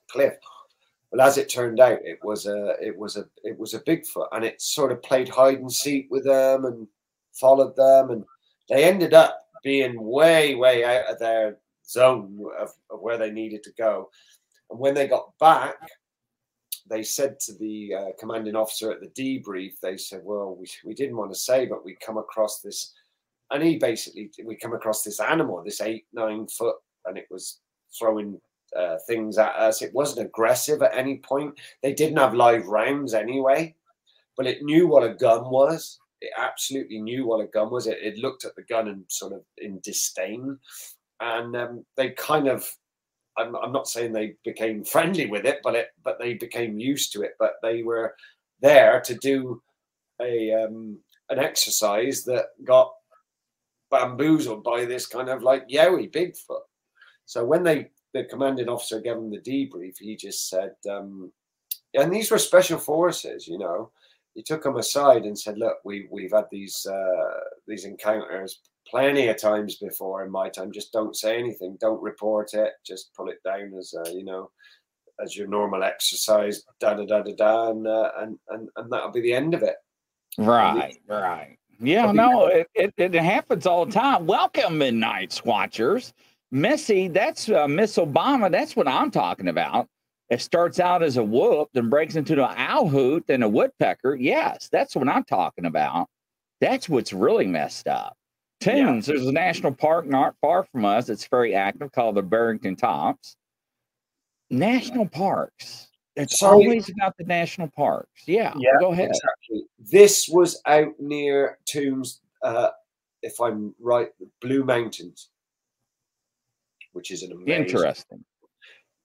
cliff. Well, as it turned out, it was a it was a it was a Bigfoot, and it sort of played hide and seek with them and followed them, and they ended up being way way out of their zone of, of where they needed to go. And when they got back, they said to the uh, commanding officer at the debrief, they said, "Well, we, we didn't want to say, but we come across this," and he basically we come across this animal, this eight nine foot, and it was throwing uh, things at us. It wasn't aggressive at any point. They didn't have live rounds anyway, but it knew what a gun was. It absolutely knew what a gun was. It, it looked at the gun and sort of in disdain, and um, they kind of I'm, I'm not saying they became friendly with it, but it but they became used to it. But they were there to do a um, an exercise that got bamboozled by this kind of like yowie Bigfoot. So when they the commanding officer gave him the debrief, he just said, um, and these were special forces, you know. He took them aside and said, "Look, we we've had these uh, these encounters plenty of times before in my time. Just don't say anything. Don't report it. Just pull it down as uh, you know, as your normal exercise. Da da da da da, and uh, and and and that'll be the end of it. Right, right. Yeah, no, it, it, it happens all the time. Welcome, Midnight Squatchers. Missy, that's uh, Miss Obama. That's what I'm talking about. it starts out as a whoop, then breaks into an owl hoot, then a woodpecker. Yes, that's what I'm talking about. That's what's really messed up. Tunes, yeah. there's a national park not far from us. It's very active called the Barrington Tops. National parks. It's so, always about the national parks. Yeah, yeah go ahead. Exactly. This was out near Tombs, uh, if I'm right, the Blue Mountains, which is an amazing. Interesting.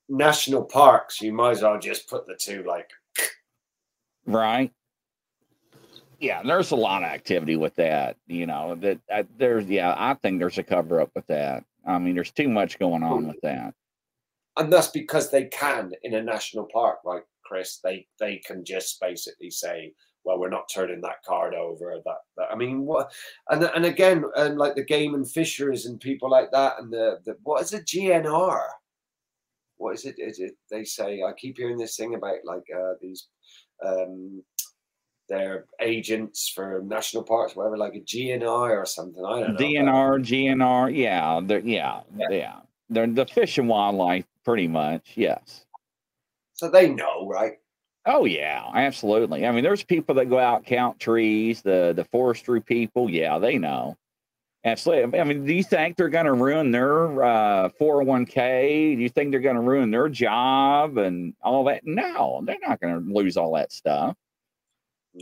National parks, you might as well just put the two like. Right yeah, there's a lot of activity with that. You know that uh, there's yeah, I think there's a cover up with that. I mean, there's too much going on with that. And that's because they can in a national park, right, Chris? They they can just basically say, well, we're not turning that card over. That, that I mean, what? And and again, and like the game and fisheries and people like that, and the, the what is a GNR? What is it? Is it? They say I keep hearing this thing about like uh, these um, their agents for national parks, whatever, like a GNR or something. I don't know. DNR, GNR, yeah, they're, yeah, yeah, yeah. They're the fish and wildlife, pretty much. Yes. So they know, right? Oh yeah, absolutely. I mean, there's people that go out count trees. The the forestry people, yeah, they know. Absolutely. I mean, do you think they're going to ruin their uh, 401k? Do you think they're going to ruin their job and all that? No, they're not going to lose all that stuff.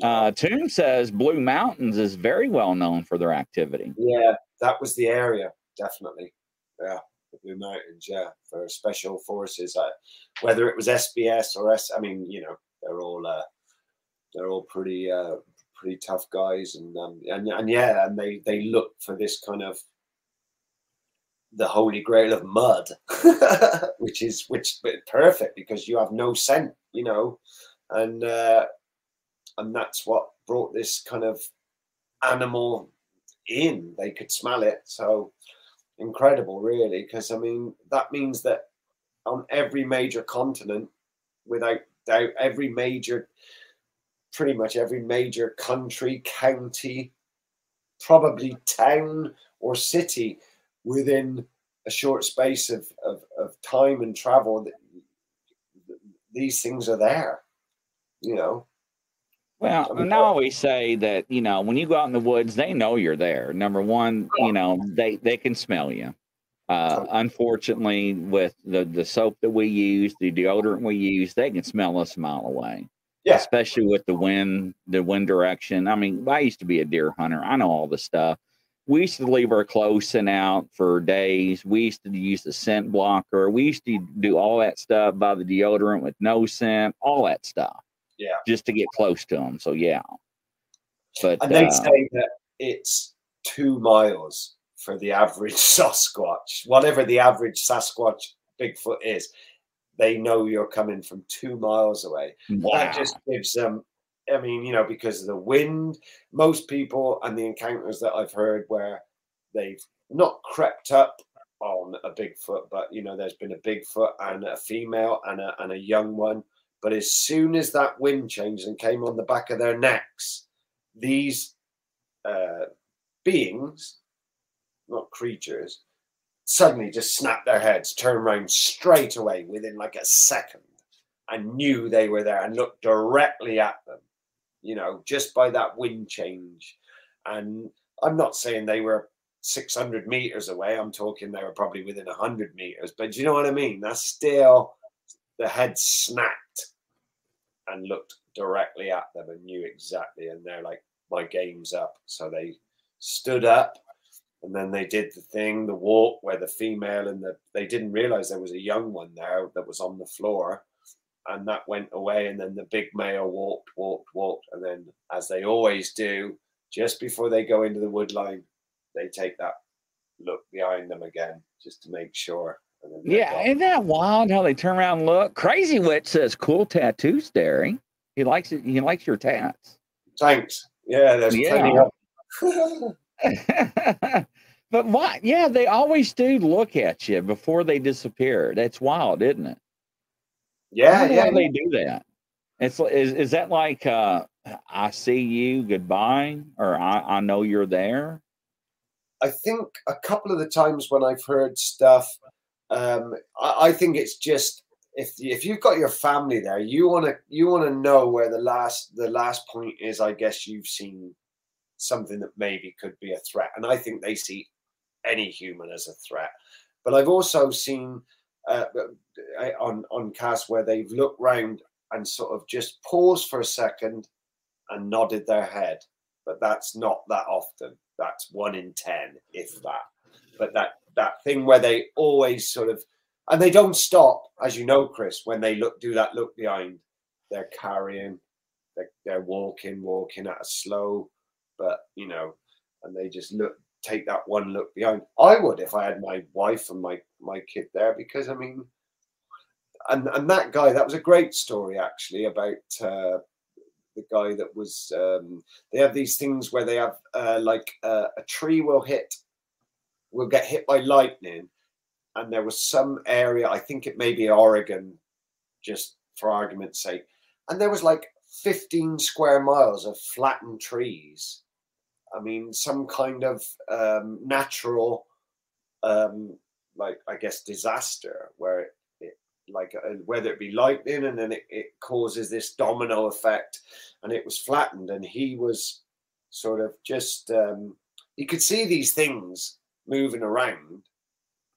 Uh, Toon says Blue Mountains is very well known for their activity. Yeah, that was the area, definitely. Yeah, the Blue Mountains, yeah, for special forces. Uh, whether it was SBS or S, I mean, you know, they're all uh, they're all pretty uh, pretty tough guys, and um, and and yeah, and they they look for this kind of the holy grail of mud, which is which perfect because you have no scent, you know, and uh, and that's what brought this kind of animal in. They could smell it, so incredible, really. Because I mean, that means that on every major continent, without doubt, every major, pretty much every major country, county, probably town or city within a short space of, of, of time and travel, these things are there, you know. Well, and I always say that you know when you go out in the woods, they know you're there. Number one, you know they they can smell you. Uh, unfortunately, with the the soap that we use, the deodorant we use, they can smell us a mile away. Yeah. Especially with the wind, the wind direction. I mean, I used to be a deer hunter. I know all the stuff. We used to leave our clothes sent out for days. We used to use the scent blocker. We used to do all that stuff by the deodorant with no scent, all that stuff yeah, just to get close to them. So yeah, but and they uh, say that it's two miles for the average Sasquatch, whatever the average Sasquatch Bigfoot is. They know you're coming from two miles away. Wow. That just gives them. I mean, you know, because of the wind, most people and the encounters that I've heard where they've not crept up on a Bigfoot, but you know, there's been a Bigfoot and a female and a and a young one but as soon as that wind changed and came on the back of their necks, these uh, beings, not creatures, suddenly just snapped their heads, turned around straight away within like a second, and knew they were there and looked directly at them, you know, just by that wind change. And I'm not saying they were 600 meters away. I'm talking they were probably within 100 meters. But you know what I mean? That's still the head snapped and looked directly at them and knew exactly. And they're like, my game's up. So they stood up and then they did the thing, the walk where the female and the, they didn't realize there was a young one there that was on the floor. And that went away. And then the big male walked, walked, walked. And then, as they always do, just before they go into the wood line, they take that look behind them again just to make sure yeah, isn't that wild how they turn around and look? Crazy Witch says cool tattoos, Derry. He likes it. He likes your tats. Thanks. Yeah, there's yeah. but what? Yeah, they always do look at you before they disappear. That's wild, isn't it? Yeah, yeah. they do that. It's is is that like uh I see you, goodbye, or I, I know you're there? I think a couple of the times when I've heard stuff um, I, I, think it's just if if you've got your family there, you want to you want to know where the last the last point is. I guess you've seen something that maybe could be a threat, and I think they see any human as a threat. But I've also seen uh, on on cast where they've looked round and sort of just paused for a second and nodded their head, but that's not that often. That's one in ten, if that. But that that thing where they always sort of and they don't stop, as you know, Chris, when they look do that look behind, they're carrying, they're, they're walking, walking at a slow, but you know, and they just look take that one look behind. I would if I had my wife and my my kid there because I mean, and and that guy that was a great story actually about uh, the guy that was. Um, they have these things where they have uh, like uh, a tree will hit, will get hit by lightning, and there was some area I think it may be Oregon, just for argument's sake, and there was like 15 square miles of flattened trees I mean, some kind of um, natural, um, like I guess, disaster where it, it like uh, whether it be lightning and then it, it causes this domino effect, and it was flattened, and he was sort of just um, you could see these things moving around,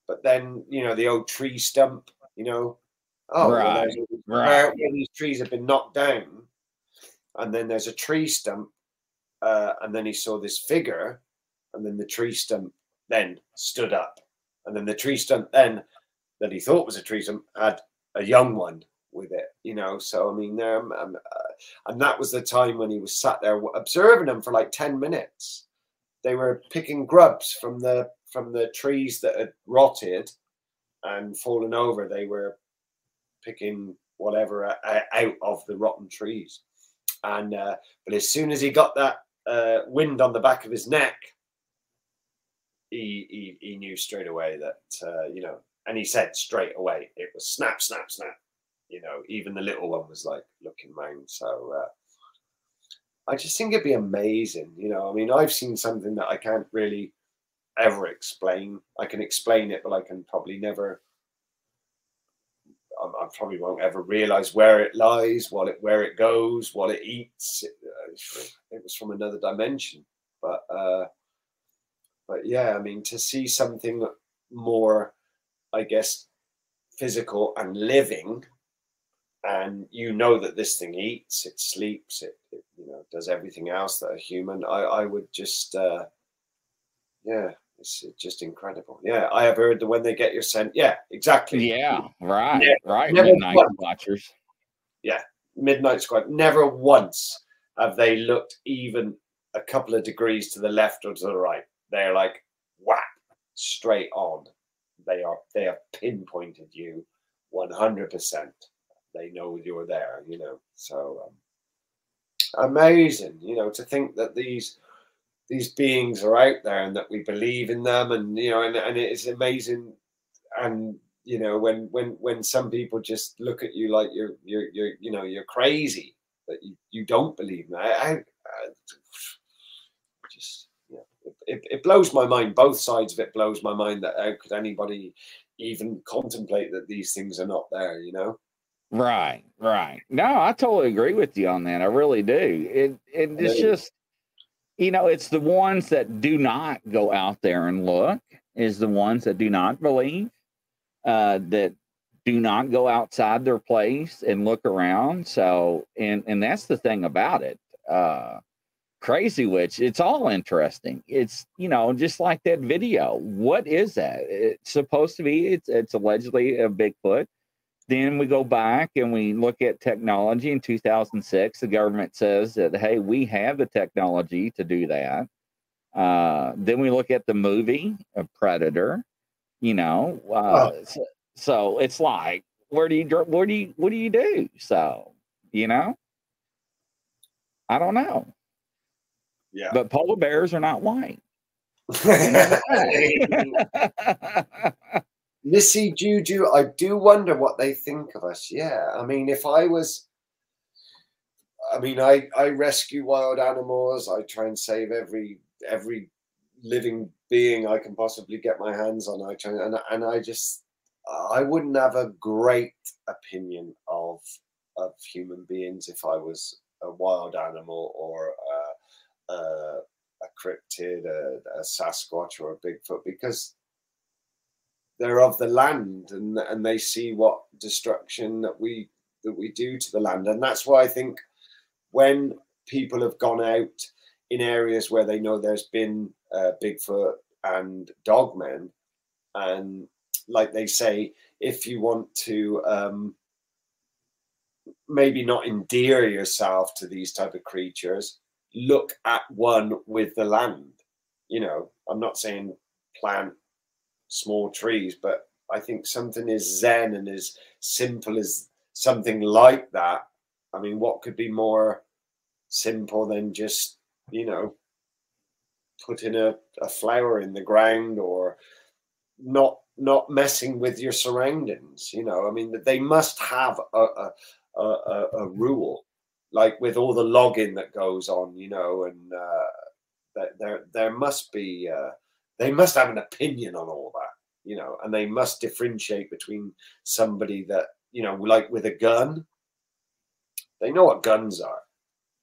but then you know the old tree stump, you know, oh, right, well, right. where these trees have been knocked down, and then there's a tree stump uh, and then he saw this figure, and then the tree stump then stood up, and then the tree stump then that he thought was a tree stump had a young one with it, you know. So I mean, um, um, uh, and that was the time when he was sat there observing them for like ten minutes. They were picking grubs from the from the trees that had rotted and fallen over. They were picking whatever uh, out of the rotten trees. And uh, but as soon as he got that uh, wind on the back of his neck, he, he, he knew straight away that, uh, you know, and he said straight away, it was snap, snap, snap. You know, even the little one was like looking round. So uh, I just think it'd be amazing. You know, I mean, I've seen something that I can't really ever explain. I can explain it, but I can probably never I, probably won't ever realize where it lies, what it where it goes, what it eats. It, uh, it was from another dimension, but uh, but yeah, I mean to see something more, I guess, physical and living, and you know that this thing eats, it sleeps, it, it you know does everything else that a human. I I would just uh, yeah it's just incredible. Yeah, I have heard that when they get your scent. Yeah, exactly. Yeah, right, yeah, right. Midnight once. watchers. Yeah, midnight squad. Never once have they looked even a couple of degrees to the left or to the right. They're like whap straight on. They are they have pinpointed you one hundred percent. They know you're there. You know, so um, amazing. You know, to think that these these beings are out there and that we believe in them and you know and, and it's amazing. And you know when when when some people just look at you like you're you're you're you know you're crazy that you, you don't believe in that. I, I, just yeah it, it, it, blows my mind. Both sides of it blows my mind that how could anybody even contemplate that these things are not there you know? Right right. No i totally agree with you on that. I really do. It, it it's just you know, it's the ones that do not go out there and look, is the ones that do not believe, uh, that do not go outside their place and look around. So, and and that's the thing about it. Uh, Crazy Witch, it's all interesting. It's you know just like that video. What is that? It's supposed to be. It's it's allegedly a Bigfoot. Then we go back and we look at technology in 2006. The government says that, hey, we have the technology to do that. Uh, then we look at the movie of Predator, you know. Uh, oh. so, so, it's like, where do you, where do you, what do you do? So, you know, I don't know. Yeah. But polar bears are not white. Missy Juju, I do wonder what they think of us. Yeah, I mean, if I was, I mean, I I rescue wild animals. I try and save every every living being I can possibly get my hands on. I try and and I just I wouldn't have a great opinion of of human beings if I was a wild animal or a, a, a cryptid, a, a Sasquatch, or a Bigfoot, because they're of the land and and they see what destruction that we that we do to the land, and that's why I think when people have gone out in areas where they know there's been uh, Bigfoot and dogmen, and like they say, if you want to um, maybe not endear yourself to these type of creatures, look at one with the land. You know, I'm not saying plant small trees, but I think something as zen and as simple as something like that. I mean, what could be more simple than just, you know, putting a, a flower in the ground or not not messing with your surroundings you know i mean they must have a, a, a, a rule like with all the logging that goes on you know and uh, there there must be uh, they must have an opinion on all that you know and they must differentiate between somebody that you know like with a gun they know what guns are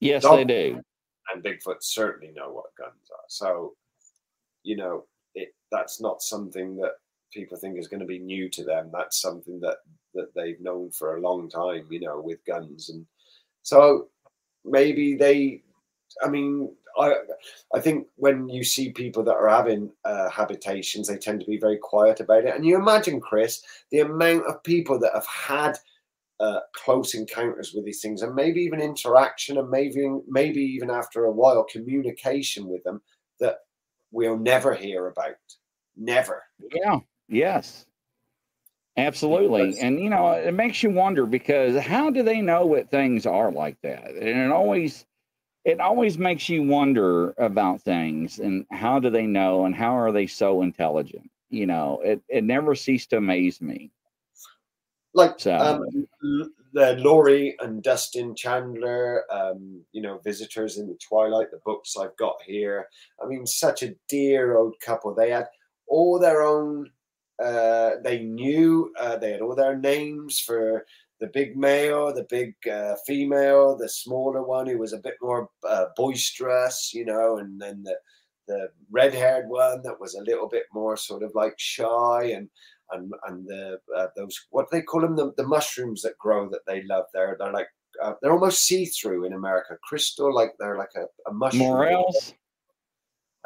yes Dog, they do and bigfoot certainly know what guns are so you know it that's not something that people think is going to be new to them. That's something that that they've known for a long time, you know, with guns, and so maybe they. I mean, I I think when you see people that are having uh, habitations, they tend to be very quiet about it. And you imagine, Chris, the amount of people that have had uh, close encounters with these things, and maybe even interaction, and maybe maybe even after a while, communication with them that we'll never hear about. Never. Yeah. Yes. Absolutely. And you know, it makes you wonder because how do they know what things are like that? And it always it always makes you wonder about things and how do they know and how are they so intelligent? You know, it, it never ceased to amaze me. Like so. um, the Laurie and Dustin Chandler, um, you know, visitors in the twilight, the books I've got here. I mean, such a dear old couple. They had all their own uh, they knew uh, they had all their names for the big male, the big uh, female, the smaller one who was a bit more uh, boisterous, you know, and then the the red haired one that was a little bit more sort of like shy and and and the uh, those what do they call them the, the mushrooms that grow that they love. They're they're like uh, they're almost see through in America. Crystal like they're like a, a mushroom. Morels?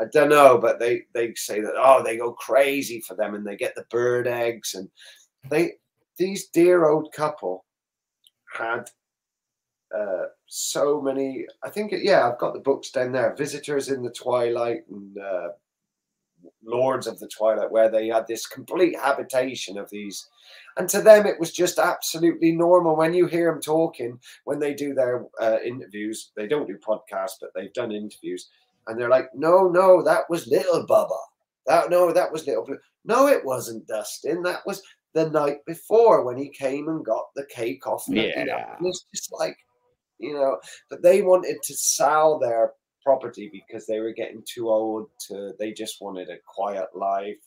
I don't know, but they they say that oh they go crazy for them and they get the bird eggs and they these dear old couple had uh, so many. I think yeah, I've got the books down there. Visitors in the Twilight and uh, Lords of the Twilight, where they had this complete habitation of these. And to them, it was just absolutely normal. When you hear them talking, when they do their uh, interviews, they don't do podcasts, but they've done interviews and they're like, no, no, that was little Bubba. That no, that was little. No, it wasn't Dustin. That was the night before when he came and got the cake off. Me. Yeah, you know, it's just like, you know, but they wanted to sell their property because they were getting too old to. They just wanted a quiet life,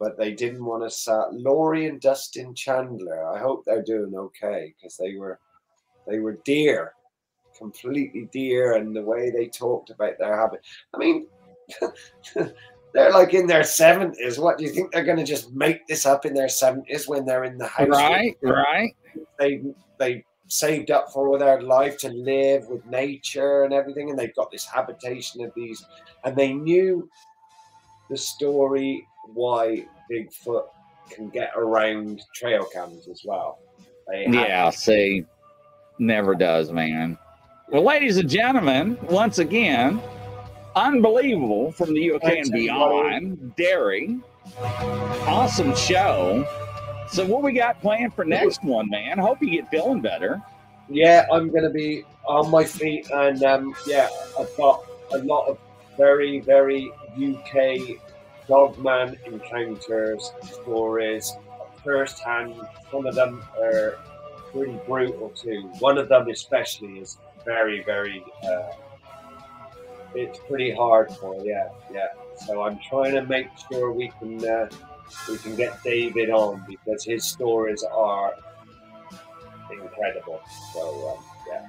but they didn't want to sell. Laurie and Dustin Chandler. I hope they're doing okay because they were, they were dear completely dear and the way they talked about their habit. I mean, they're like in their 70s. What do you think they're going to just make this up in their 70s when they're in the house? Right, right. They they saved up for all their life to live with nature and everything, and they've got this habitation of these, and they knew the story why Bigfoot can get around trail cams as well. yeah, see, never does, man. Well, ladies and gentlemen, once again, unbelievable from the UK and beyond, Derry. Awesome show. So, what we got planned for next one, man? Hope you get feeling better. Yeah, I'm going to be on my feet, and um, yeah, I've got a lot of very, very UK dogman encounters, stories, firsthand. Some of them are pretty brutal too. One of them, especially, is very, very. Uh, it's pretty hard for yeah, yeah. So I'm trying to make sure we can uh, we can get David on because his stories are incredible. So um, yeah.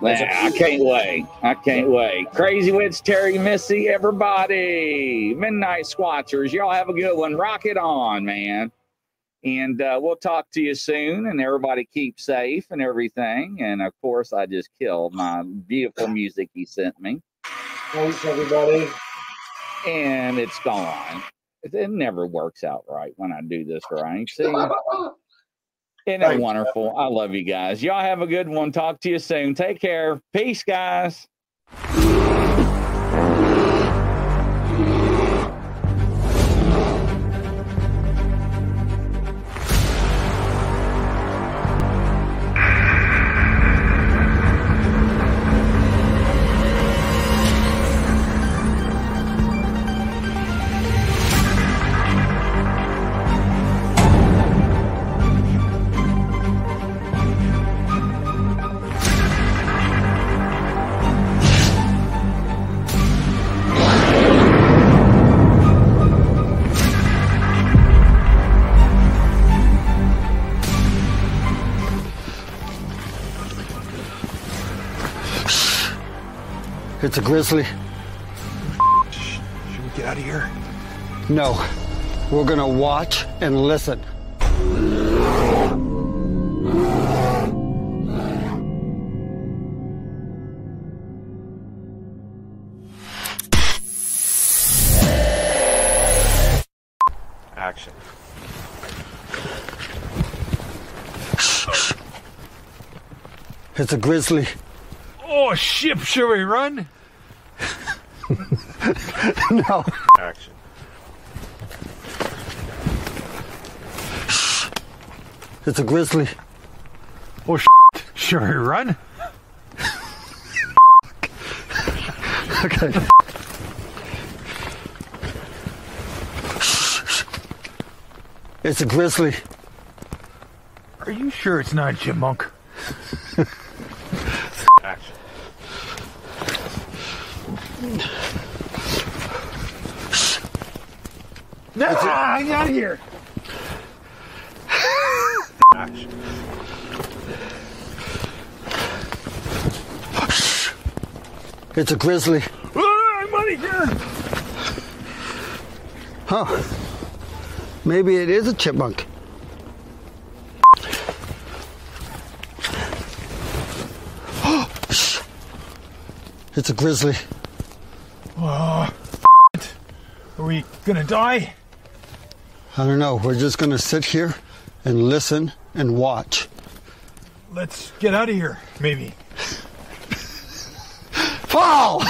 Man, I can't wait. I can't wait. Crazy Wits, Terry, Missy, everybody. Midnight Squatchers, y'all have a good one. Rock it on, man. And uh, we'll talk to you soon. And everybody keep safe and everything. And of course, I just killed my beautiful music he sent me. Thanks, everybody. And it's gone. It, never works out right when I do this right. See? Isn't it wonderful? I love you guys. Y'all have a good one. Talk to you soon. Take care. Peace, guys. It's a grizzly. Should we get out of here? No. We're gonna watch and listen. Action. It's a grizzly. Oh, ship, should we run? No. Action. It's a grizzly. Oh, should we run? Okay. It's a grizzly. Are you sure it's not a chipmunk? Action. No, I'm out of here. Action. It's a grizzly. Ah, I'm out of here. Huh. Maybe it is a chipmunk. It's a grizzly. Oh, are we gonna die? I don't know. We're just going to sit here and listen and watch. Let's get out of here, maybe. Fall!